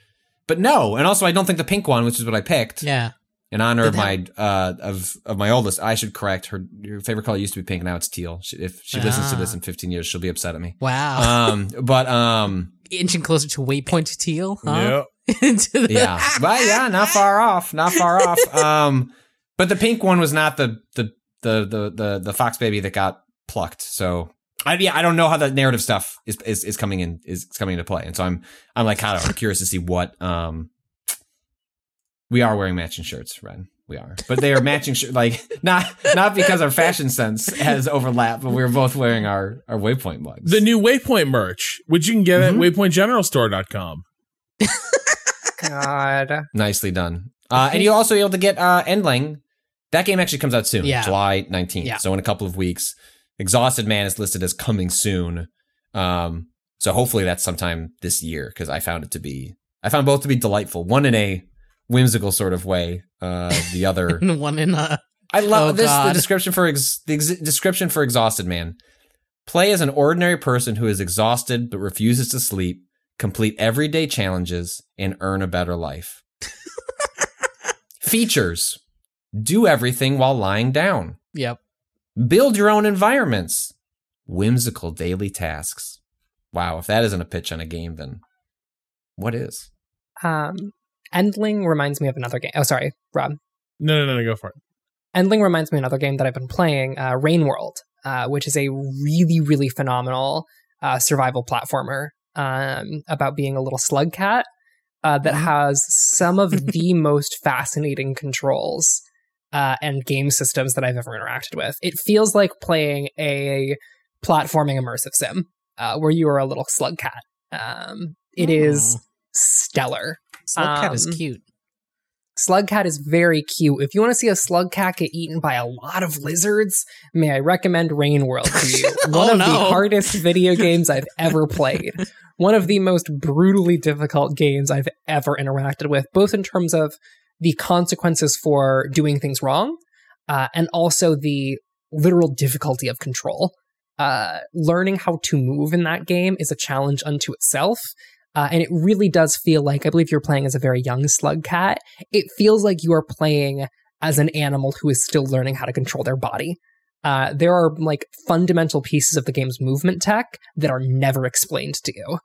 but no. And also, I don't think the pink one, which is what I picked, Yeah. In honor of my uh of of my oldest. I should correct her. Your favorite color used to be pink. Now it's teal. She, if she listens to Ah. this in 15 years, she'll be upset at me. Wow. Um, but um, Inching closer to waypoint teal. Huh? Yeah. The- yeah, but yeah, not far off, not far off. Um, but the pink one was not the the the the the, the fox baby that got plucked. So I yeah, I don't know how the narrative stuff is is, is coming in is coming into play, and so I'm I'm like kind of curious to see what um we are wearing matching shirts, Ren. We are, but they are matching shirts. Like not not because our fashion sense has overlapped, but we're both wearing our our Waypoint mugs. The new Waypoint merch, which you can get Mhm. at waypointgeneralstore.com. God. Nicely done. Uh, and you'll also be able to get uh, Endling. That game actually comes out soon, Yeah. July 19th. Yeah. So in a couple of weeks. Exhausted Man is listed as coming soon. Um, so hopefully that's sometime this year because I found it to be, I found both to be delightful. One in a whimsical sort of way. Uh, the other, one in uh I love Oh, this. The description for ex- the ex- description for Exhausted Man. Play as an ordinary person who is exhausted but refuses to sleep. Complete everyday challenges and earn a better life. Features: Do everything while lying down. Yep. Build your own environments. Whimsical daily tasks. Wow, if that isn't a pitch on a game, then what is? Um, Endling reminds me of another game. Oh, sorry, Rob. No, no, no, no, go for it. Endling reminds me of another game that I've been playing, uh, Rain World, uh, which is a really, really phenomenal uh, survival platformer um, about being a little slug cat uh, that has some of the most fascinating controls uh, and game systems that I've ever interacted with. It feels like playing a platforming immersive sim uh, where you are a little slug cat. Um, it is stellar. Slug cat is Um, cute. Slug Cat is very cute. If you want to see a slug cat get eaten by a lot of lizards, may I recommend Rain World to you. One Oh, of the hardest video games I've ever played. One of the most brutally difficult games I've ever interacted with, both in terms of the consequences for doing things wrong, uh, and also the literal difficulty of control. Uh, learning how to move in that game is a challenge unto itself. Uh, and it really does feel like I believe you're playing as a very young slug cat. It feels like you are playing as an animal who is still learning how to control their body. Uh, there are like fundamental pieces of the game's movement tech that are never explained to you.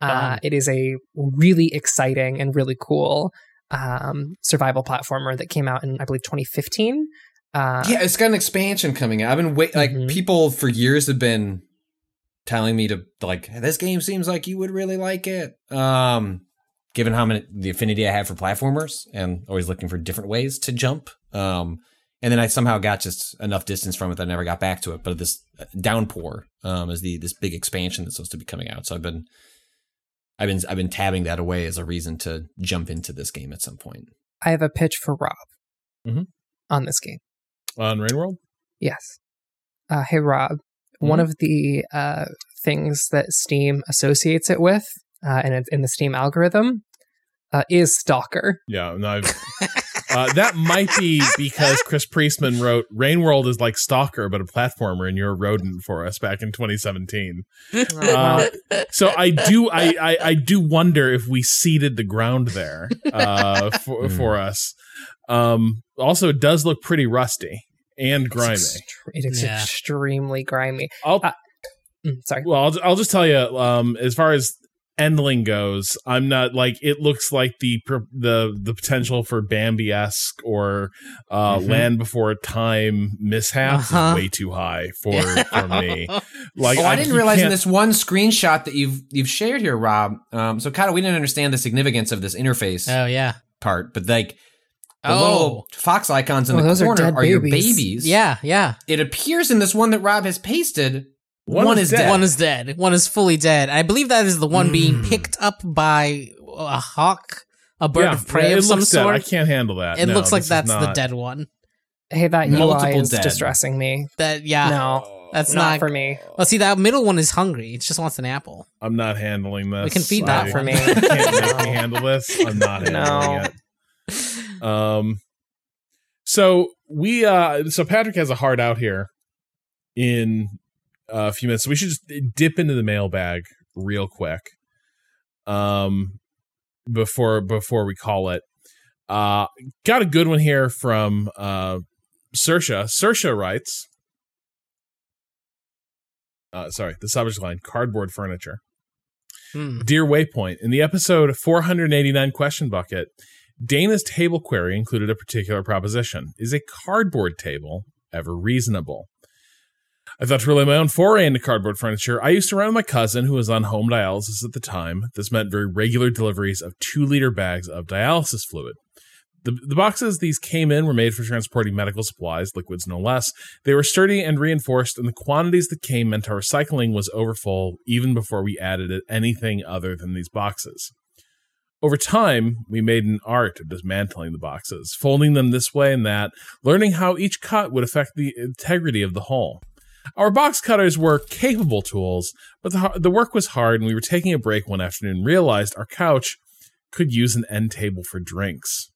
Uh, it is a really exciting and really cool um, survival platformer that came out in I believe 2015. Uh, yeah, it's got an expansion coming out. I've been wait like Mhm. people for years have been telling me to like this game seems like you would really like it. Um given how many the affinity I have for platformers and always looking for different ways to jump. Um and then I somehow got just enough distance from it that I never got back to it. But this downpour um is the this big expansion that's supposed to be coming out. So I've been I've been I've been tabbing that away as a reason to jump into this game at some point. I have a pitch for Rob Mhm. on this game. On Rain World? Yes. Uh, hey, Rob. One of the uh, things that Steam associates it with, uh, and it's in the Steam algorithm, uh, is Stalker. Yeah, no, I've, uh, that might be because Chris Priestman wrote Rain World is like Stalker, but a platformer, and you're a rodent for us back in 2017. Uh, so I do, I, I, I do wonder if we seeded the ground there uh, for Hmm. for us. Um, also, it does look pretty rusty and grimy. It's extre- it is Yeah. extremely grimy. I'll, Uh, Mm, sorry. well, I'll, I'll just tell you, um, as far as Endling goes, I'm not like it looks like the the the potential for Bambi esque or uh, Mhm. Land Before Time mishaps Uh-huh. is way too high for for me. Like oh, I, didn't realize in can't- this one screenshot that you've you've shared here, Rob. Um, so kind of we didn't understand the significance of this interface oh yeah. part, but like the Oh. little fox icons in Oh, the those are corner dead are, your babies. babies. Yeah, yeah. it appears in this one that Rob has pasted. One, One is is dead. dead. One is dead. One is fully dead. I believe that is the one being Mm. picked up by a hawk, a bird yeah, of prey yeah, of it some looks dead. sort. I can't handle that. it No, looks like this is that's the dead one. Hey, that Multiple is dead. distressing me. That yeah. no, that's not, not, for me. Well, see, that middle one is hungry. It just wants an apple. I'm not handling this. We can feed that for me. you can't make me handle this. I'm not handling No. it. Um, so we uh, so Patrick has a hard out here in a few minutes. So we should just dip into the mailbag real quick. Um, before before we call it. Uh, got a good one here from uh, Sersha. Sersha writes, uh, sorry, the subject line: cardboard furniture. Hmm. Dear Waypoint, in the episode 489 question bucket, Dana's table query included a particular proposition: Is a cardboard table ever reasonable? I thought to my own foray into cardboard furniture. I used to run with my cousin, who was on home dialysis at the time. This meant very regular deliveries of two liter bags of dialysis fluid. The, the boxes these came in were made for transporting medical supplies, liquids no less. They were sturdy and reinforced, and the quantities that came meant our recycling was overfull even before we added anything other than these boxes. Over time, we made an art of dismantling the boxes, folding them this way and that, learning how each cut would affect the integrity of the whole. Our box cutters were capable tools, but the, the work was hard, and we were taking a break one afternoon and realized our couch could use an end table for drinks.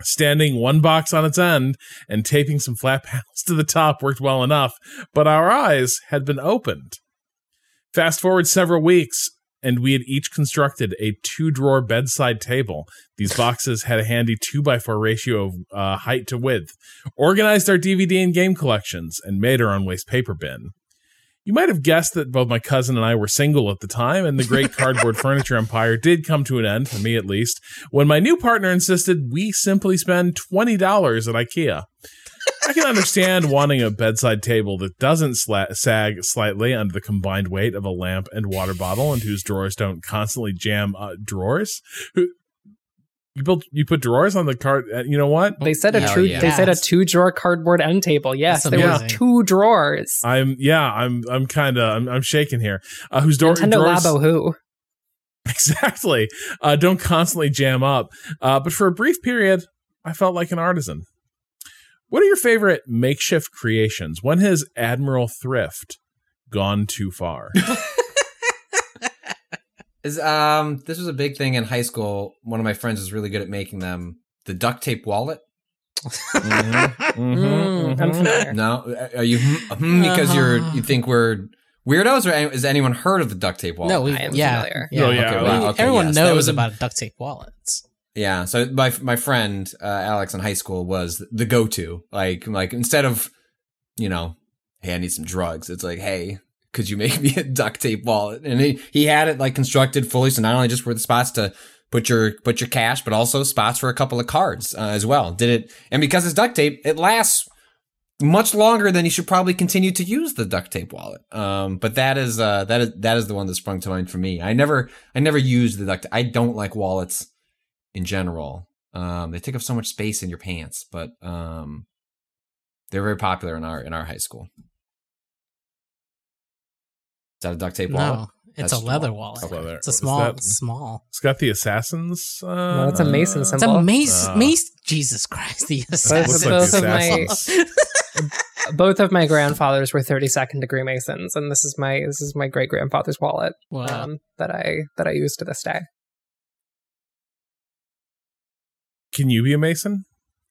Standing one box on its end and taping some flat panels to the top worked well enough, but our eyes had been opened. Fast forward several weeks, and we had each constructed a two drawer bedside table. These boxes had a handy 2 by 4 ratio of uh, height to width, organized our DVD and game collections, and made our own waste paper bin. You might have guessed that both my cousin and I were single at the time, and the great cardboard furniture empire did come to an end, for me at least, when my new partner insisted we simply spend $20 at IKEA. I can understand wanting a bedside table that doesn't sla- sag slightly under the combined weight of a lamp and water bottle, and whose drawers don't constantly jam uh, drawers. Who you built you put drawers on the card? Uh, you know what? They said a Hell true. yeah. They said a two drawer cardboard end table. Yes, That's there were two drawers. I'm yeah. I'm I'm kind of I'm, I'm shaking here. Uh, whose door, Nintendo drawers? Labo who? exactly uh, don't constantly jam up uh, but for a brief period i felt like an artisan what are your favorite makeshift creations when has admiral thrift gone too far Is um this was a big thing in high school. One of my friends was really good at making them. The duct tape wallet. Mm-hmm, Mm, I'm familiar. No, are you hmm, because you're Uh-huh. you think we're weirdos, or has anyone heard of the duct tape wallet? no, we I am yeah, familiar. yeah. Oh, yeah, Okay, well, wow, okay, Everyone yes, that knows was a- about duct tape wallets. Yeah, so my my friend uh, Alex in high school was the go to. Like like instead of you know, hey, I need some drugs. It's like, hey, could you make me a duct tape wallet? And he he had it like constructed fully, so not only just for the spots to put your put your cash, but also spots for a couple of cards uh, as well. Did it? And because it's duct tape, it lasts much longer than you should probably continue to use the duct tape wallet. Um, but that is uh that is that is the one that sprung to mind for me. I never I never used the duct. I don't like wallets in general. Um, they take up so much space in your pants, but um, they're very popular in our in our high school. Is that a duct tape wallet? No, it's That's a leather wallet. wallet. Leather. It's a small, that- small. it's got the assassins uh, No, it's a mason It's a mace, Uh, mace. Jesus Christ, the Both, like both the of my both of my grandfathers were 32nd degree masons, and this is my this is my great grandfather's wallet wow. um, that I that I use to this day. Can you be a mason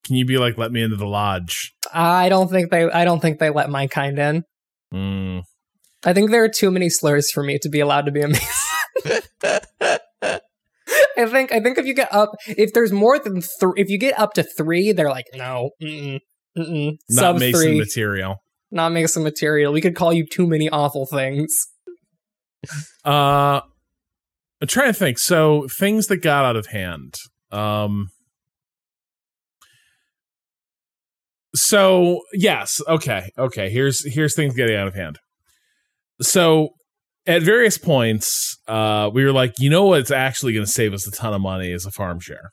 can you be like let me into the lodge I don't think they I don't think they let my kind in. mm. I think there are too many slurs for me to be allowed to be a mason. I think I think if you get up if there's more than three if you get up to three they're like no mm-mm, mm-mm, not sub mason three material not mason material we could call you too many awful things Uh, I'm trying to think. So things that got out of hand. Um. So yes, okay, okay. Here's here's things getting out of hand. So at various points, uh, we were like, you know what's actually going to save us a ton of money is a farm share.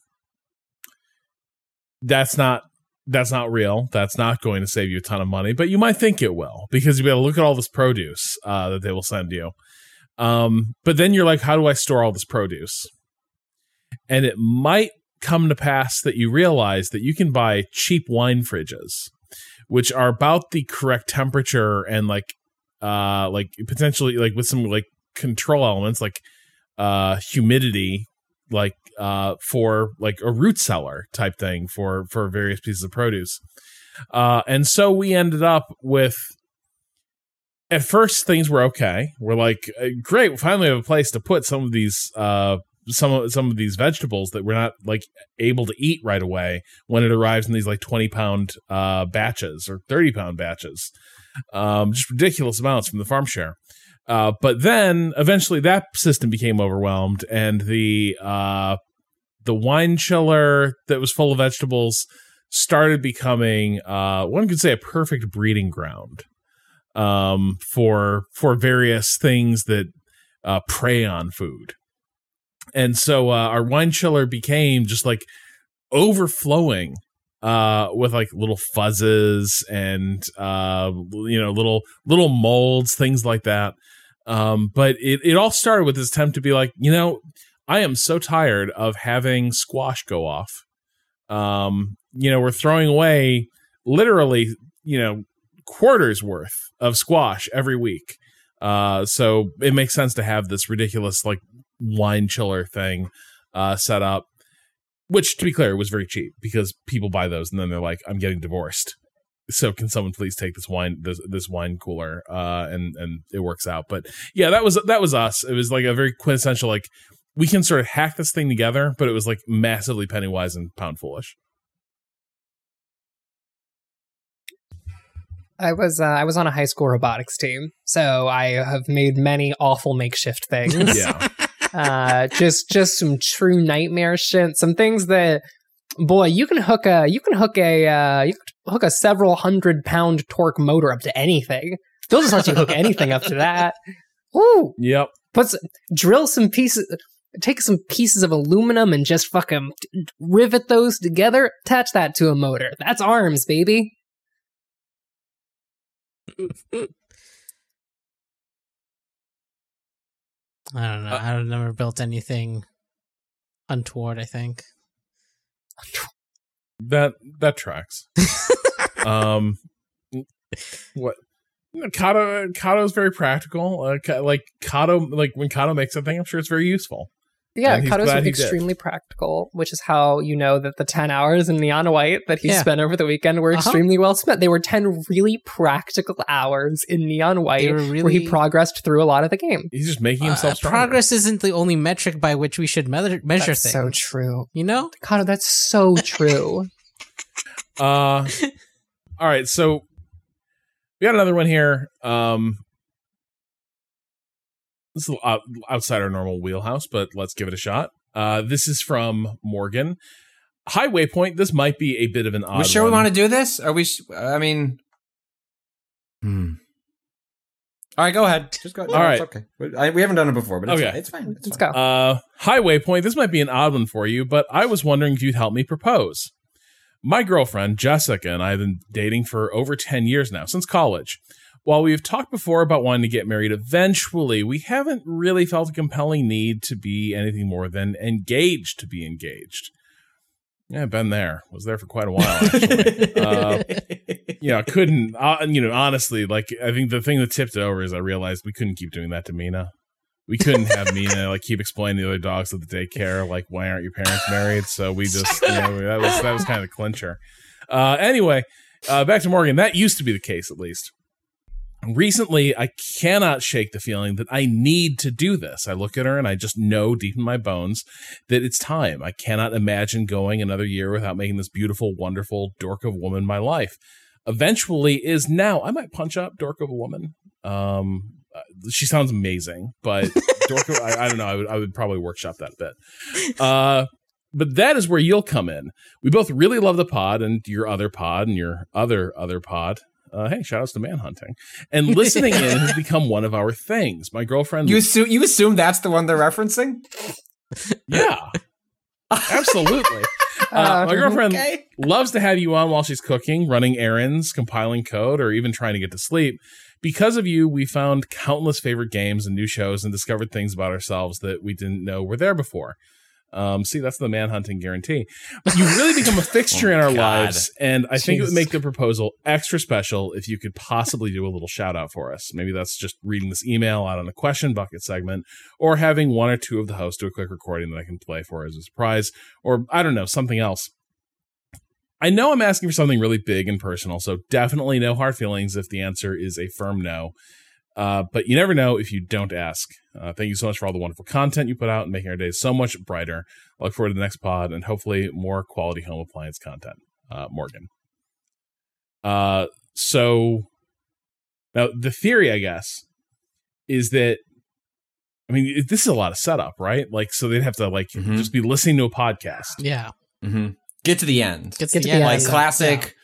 That's not that's not real. That's not going to save you a ton of money, but you might think it will because you able to look at all this produce uh, that they will send you. Um, but then you're like, how do I store all this produce? And it might come to pass that you realize that you can buy cheap wine fridges, which are about the correct temperature and like, uh, like potentially like with some like control elements like, uh, humidity, like, uh, for like a root cellar type thing for, for various pieces of produce. Uh, and so we ended up with at first things were okay. We're like, great, we finally have a place to put some of these uh some of some of these vegetables that we're not like able to eat right away when it arrives in these like 20 pound uh batches or 30 pound batches. Um just ridiculous amounts from the farm share. Uh but then eventually that system became overwhelmed and the uh the wine chiller that was full of vegetables started becoming uh one could say a perfect breeding ground um for for various things that uh prey on food and so uh, our wine chiller became just like overflowing uh with like little fuzzes and uh you know little little molds things like that. Um but it it all started with this attempt to be like you know i am so tired of having squash go off. Um you know we're throwing away literally you know quarters worth of squash every week. Uh so it makes sense to have this ridiculous like wine chiller thing uh, set up, which to be clear was very cheap because people buy those and then they're like, "I'm getting divorced." So can someone please take this wine this, this wine cooler uh, and and it works out. But yeah, that was that was us. It was like a very quintessential like we can sort of hack this thing together, but it was like massively penny wise and pound foolish. I was uh, I was on a high school robotics team, so I have made many awful makeshift things. Yeah. uh, just just some true nightmare shit. Some things that, boy, you can hook a you can hook a uh, you can hook a several hundred pound torque motor up to anything. They'll just let you hook anything up to that. Woo! Yep. Put s- drill some pieces. Take some pieces of aluminum and just fucking rivet those together. Attach that to a motor. That's arms, baby. I don't know. Uh, I've never built anything untoward. I think. That that tracks. um, what? Kato is very practical. Uh, like Kato, like when Kato makes something, I'm sure it's very useful. Yeah, And he's Kato's glad he did. extremely practical, which is how you know that the 10 hours in Neon White that he Yeah. spent over the weekend were Uh-huh. extremely well spent. They were 10 really practical hours in Neon White They were where he progressed through a lot of the game. He's just making Uh, himself stronger. progress isn't the only metric by which we should measure, measure That's things. so true. You know, Kato, that's so true. Uh, all right. So we got another one here. Um, this is a little out, outside our normal wheelhouse, but let's give it a shot. Uh, this is from Morgan. Hi waypoint. This might be a bit of an odd. we sure one. we want to do this? Are we? s- I mean, hmm. All right, go ahead. Just go. All right. it's okay. We- I, we haven't done it before, but it's, Okay. it's fine. It's Let's fine. go. Uh, hi waypoint. This might be an odd one for you, but I was wondering if you'd help me propose. My girlfriend, Jessica, and I have been dating for over 10 years now, since college. While we've talked before about wanting to get married eventually, we haven't really felt a compelling need to be anything more than engaged to be engaged. Yeah, I've been there. Was there for quite a while, actually. uh, you know, couldn't, uh, you know, honestly, like, I think the thing that tipped it over is I realized we couldn't keep doing that to Mina. We couldn't have Mina like keep explaining to the other dogs at the daycare, like, why aren't your parents married? So we just, you know, that was, that was kind of the clincher. Uh, anyway, uh, back to Morgan. That used to be the case, at least. Recently, I cannot shake the feeling that I need to do this. I look at her and I just know deep in my bones that it's time. I cannot imagine going another year without making this beautiful, wonderful dork of a woman my life. Eventually is now. I might punch up dork of a woman. Um, uh, she sounds amazing, but dork. Of, I, I don't know. I would I would probably workshop that a bit. Uh, but that is where you'll come in. We both really love the pod and your other pod and your other other pod. Uh, hey, shout outs to manhunting. And listening in has become one of our things. My girlfriend you assume you assume that's the one they're referencing? Yeah. Absolutely. Uh, my girlfriend Okay. loves to have you on while she's cooking, running errands, compiling code, or even trying to get to sleep. Because of you, we found countless favorite games and new shows and discovered things about ourselves that we didn't know were there before. Um, see, that's the manhunting guarantee. But you really become a fixture in our Oh, God. lives, and I think it would make the proposal extra special if you could possibly do a little shout out for us. Maybe that's just reading this email out on the question bucket segment, or having one or two of the hosts do a quick recording that I can play for as a surprise, or I don't know, something else. I know I'm asking for something really big and personal, so definitely no hard feelings if the answer is a firm no. Uh, but you never know if you don't ask. Uh, thank you so much for all the wonderful content you put out and making our days so much brighter. I look forward to the next pod and hopefully more quality home appliance content. Uh, Morgan. Uh, so now the theory, I guess, is that I mean this is a lot of setup, right? Like, so they'd have to like Mhm. just be listening to a podcast Yeah. hmm Get to the end. Gets Get the to the end. end. like classic,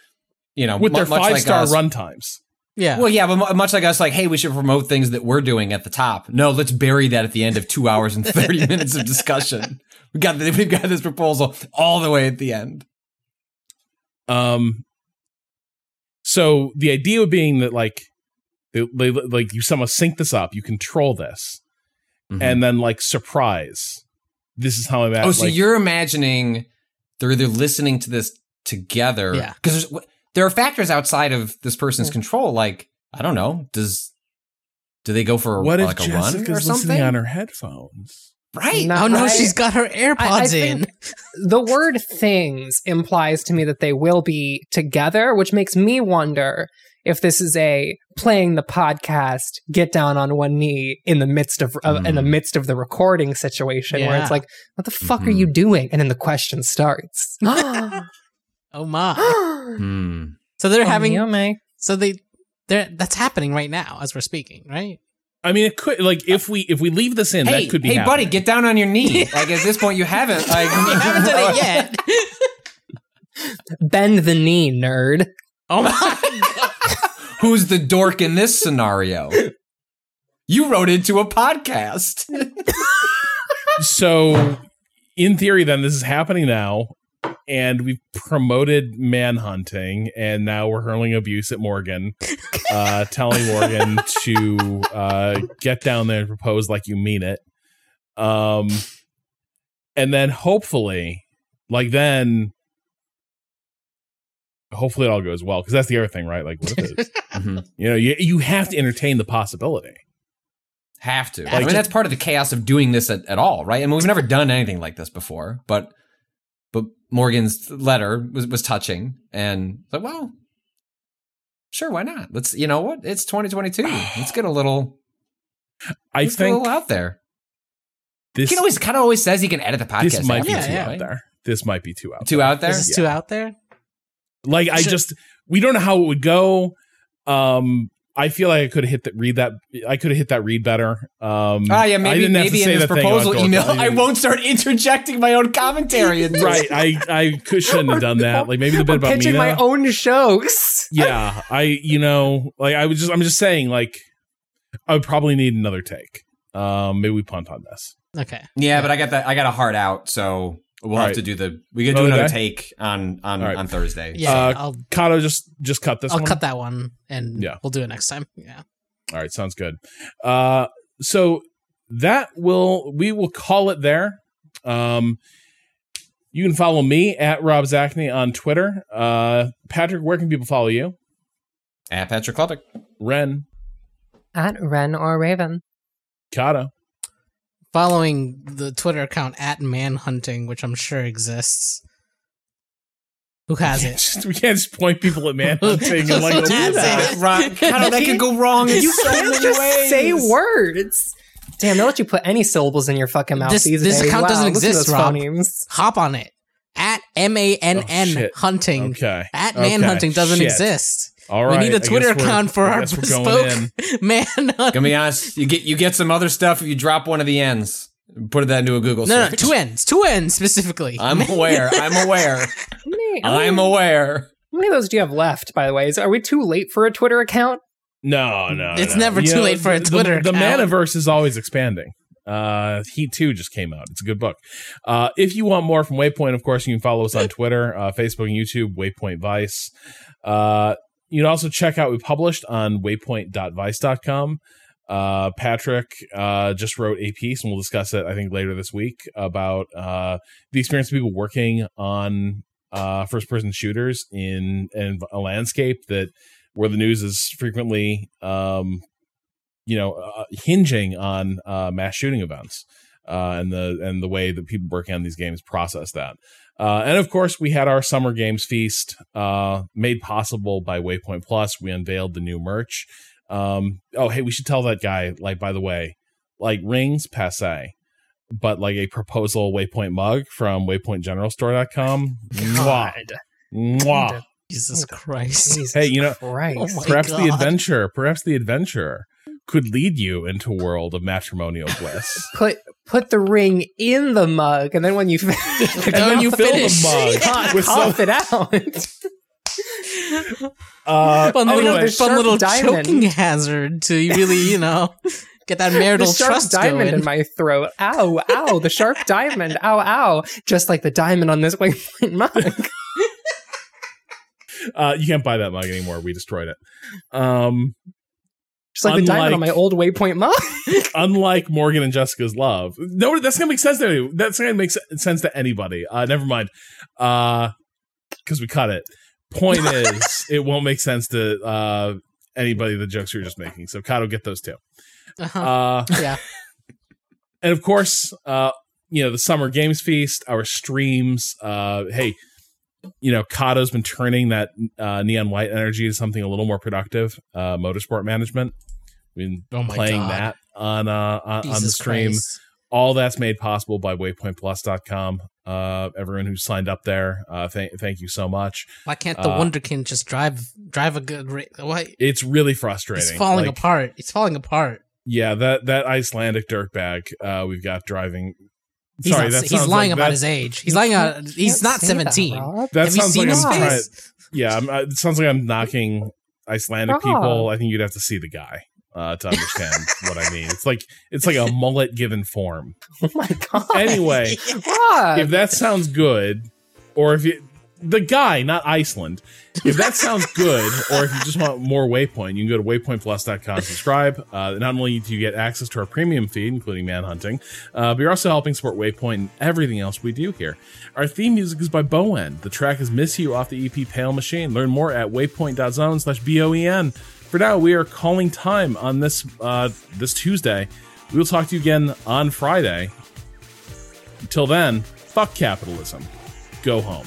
you know, with mu- their five like star us. runtimes. Yeah. Well, yeah, but much like us, like, hey, we should promote things that we're doing at the top. No, let's bury that at the end of two hours and thirty minutes of discussion. We got we've got this proposal all the way at the end. Um, so the idea being that like they, they like you somehow sync this up, you control this, Mhm. and then like surprise, this is how I'm at. oh, so like, you're imagining they're either listening to this together, Yeah. Because there are factors outside of this person's control. Like, I don't know, does do they go for what if like a run Jessica's or listening something? on her headphones? right? No. oh no, I- she's got her AirPods I in. the word things implies to me that they will be together, which makes me wonder if this is a playing the podcast, get down on one knee in the midst of, of in the Mm. midst of the recording situation, where it's like, "What the fuck are Mhm. you doing?" And then the question starts. Oh my. Hmm. So they're having Oh, me. so they they're that's happening right now as we're speaking, right? I mean, it could like if we if we leave this in, Hey, that could be. hey, buddy, get down on your knee. like at this point, you haven't. Like, You haven't done it yet. Bend the knee, nerd. Oh my Who's the dork in this scenario? You wrote into a podcast. so in theory then this is happening now and we've promoted manhunting and now we're hurling abuse at morgan uh telling morgan to uh get down there and propose like you mean it um and then hopefully like then hopefully it all goes well because that's the other thing right like what if it, Mhm. you know you, you have to entertain the possibility Have to. I mean, just- that's part of the chaos of doing this at, at all, right? I mean, we've never done anything like this before, but but Morgan's letter was, was touching, and like, well, sure, why not? Let's, you know what? It's 2022. Let's get a little, i let's get a think little out there. this He can always kind of always says he can edit the podcast. this might be Yeah, too yeah. out there this might be too out Too out there. Is this too out there? Like I Sure. just we don't know how it would go. Um I feel like I could have hit that read that I could have hit that read better. Um Oh yeah, I maybe didn't have to maybe in say this that thing about proposal email, I I won't start interjecting my own commentary. In this. Right. I I could, shouldn't have done that. Like maybe the bit I'm about pitching Mina. my own shows. yeah. I you know, like I was just I'm just saying like I would probably need another take. Um maybe we punt on this. Okay. Yeah, but I got that. I got a heart out, so we'll have Alright. to do the. We could do Another another day? take on on Alright. on Thursday. Yeah, Uh, I'll Kato just just cut this I'll one. cut that one and Yeah. we'll do it next time. Yeah. All right, sounds good. Uh, so that will we will call it there. Um, you can follow me at Rob Zacny on Twitter. Uh, Patrick, where can people follow you? At Patrick Klepek. Ren, At Ren or Raven. Kato, Following the Twitter account at manhunting, which I'm sure exists. Who has it? Just- we can't just point people at manhunting and like Who do has that. it? Right. God, that could go wrong in You so can't many just ways. say words. Damn, they let you put any syllables in your fucking mouth This- these this days. account Wow, doesn't exist, Rob. phonemes. Hop on it. At M A N Oh, N shit. hunting. Okay. At Okay, manhunting doesn't shit. exist. All right. we need a Twitter account for our guess we're going bespoke in. manhunt. Gonna be honest, you get you get some other stuff if you drop one of the ends. Put that into a Google No, no, search. two ends. Two ends specifically. I'm aware. I'm aware. How many, how I'm aware. how many of those do you have left, by the way? Is, are we too late for a Twitter account? No, no, It's no. never You too know, late for a Twitter The, the account. Manaverse is always expanding. Uh, Heat 2 just came out. It's a good book. Uh, if you want more from Waypoint, of course, you can follow us on Twitter, uh, Facebook, and YouTube, Waypoint Vice. Uh, you can also check out we published on waypoint.vice.com. Uh, Patrick uh, just wrote a piece, and we'll discuss it, I think, later this week about uh, the experience of people working on uh, first person shooters in, in a landscape that where the news is frequently um, you know uh, hinging on uh, mass shooting events uh, and the and the way that people working on these games process that. Uh, and of course, we had our summer games feast uh, made possible by Waypoint Plus. We unveiled the new merch. Um, oh, hey, we should tell that guy. Like, by the way, like rings passe, but like a proposal Waypoint mug from WaypointGeneralStore.com. Mwah, God. mwah. Jesus Christ. Jesus Hey, you know, Christ. Oh perhaps the adventure, perhaps the adventure could lead you into a world of matrimonial bliss. put put the ring in the mug, and then when you And then you fill the mug cough, with some- it out. Uh, Fun Oh, little, no, fun little diamond. choking hazard to really, you know, get that marital the sharp trust diamond going. in my throat. Ow, ow, the sharp diamond. Ow, ow. Just like the diamond on this waypoint mug. uh, you can't buy that mug anymore. We destroyed it. Um, Just like the diamond on Unlike- my old waypoint mug. unlike Morgan and Jessica's love. No, that's gonna make sense to you. That's gonna make sense to anybody. Uh, never mind. Uh, because we cut it. Point is, it won't make sense to uh anybody the jokes you're just making. So Kato, get those too. Uh-huh. Uh, yeah. and of course, uh, you know, the Summer Games Feast, our streams. Uh, hey, you know, Kato's been turning that uh, neon white energy to something a little more productive. Uh, motorsport management. We've been Oh playing God. that on uh on, on the Jesus stream. Christ. All that's made possible by waypointplus.com. Uh, everyone who signed up there, uh, thank thank you so much. Why can't the Uh, Wonderkin just drive drive a good rate? Why? It's really frustrating. It's falling Like, apart. It's falling apart. Yeah, that that Icelandic dirtbag uh, we've got driving. He's, Sorry, not, he's lying like about that- his age. He's lying. Out, he's not say that, seventeen. That Have sounds like I'm trying. Yeah, I'm, uh, it sounds like I'm knocking Icelandic people. I think you'd have to see the guy uh, to understand what I mean. It's like it's like a mullet given form. Oh my god. Anyway, Rob. if that sounds good, or if you the guy, not Iceland, if that sounds good, or if you just want more Waypoint, you can go to waypointplus.com, subscribe. Uh, not only do you get access to our premium feed, including manhunting, uh, but you're also helping support Waypoint and everything else we do here. Our theme music is by Boen. The track is Miss You off the EP Pale Machine. Learn more at waypoint.zone slash B-O-E-N. For now, we are calling time on this uh, this Tuesday. We will talk to you again on Friday. Until then, fuck capitalism. Go home.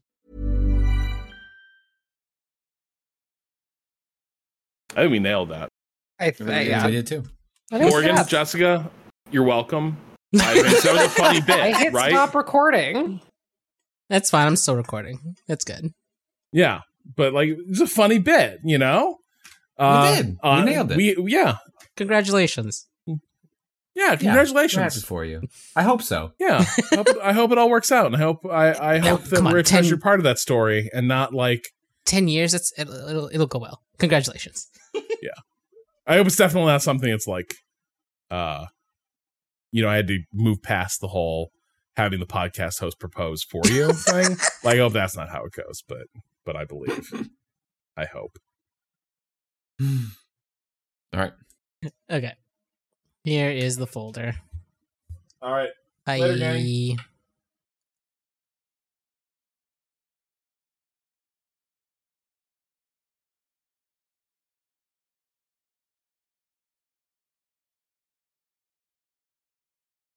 I think we nailed that. I th- I yeah. did too. I Morgan, so. Jessica, you're welcome. I think that was a funny I bit, hit right? stop recording. That's fine. I'm still recording. That's good. Yeah, but like it's a funny bit, you know. Uh, did. We nailed it. We yeah Congratulations. yeah. Congratulations. Happy for you. I hope so. Yeah, I hope, I hope it all works out, and I hope I, I No, hope that come on, we're a 10 treasured part of that story, and not like Ten years. That's it'll, it'll it'll go well. Congratulations. I hope it's definitely not something that's like, uh, you know, I had to move past the whole having the podcast host propose for you thing. Like, I hope that's not how it goes, but but I believe, I hope. All right. Okay. Here is the folder. All right. Bye. Later, Danny.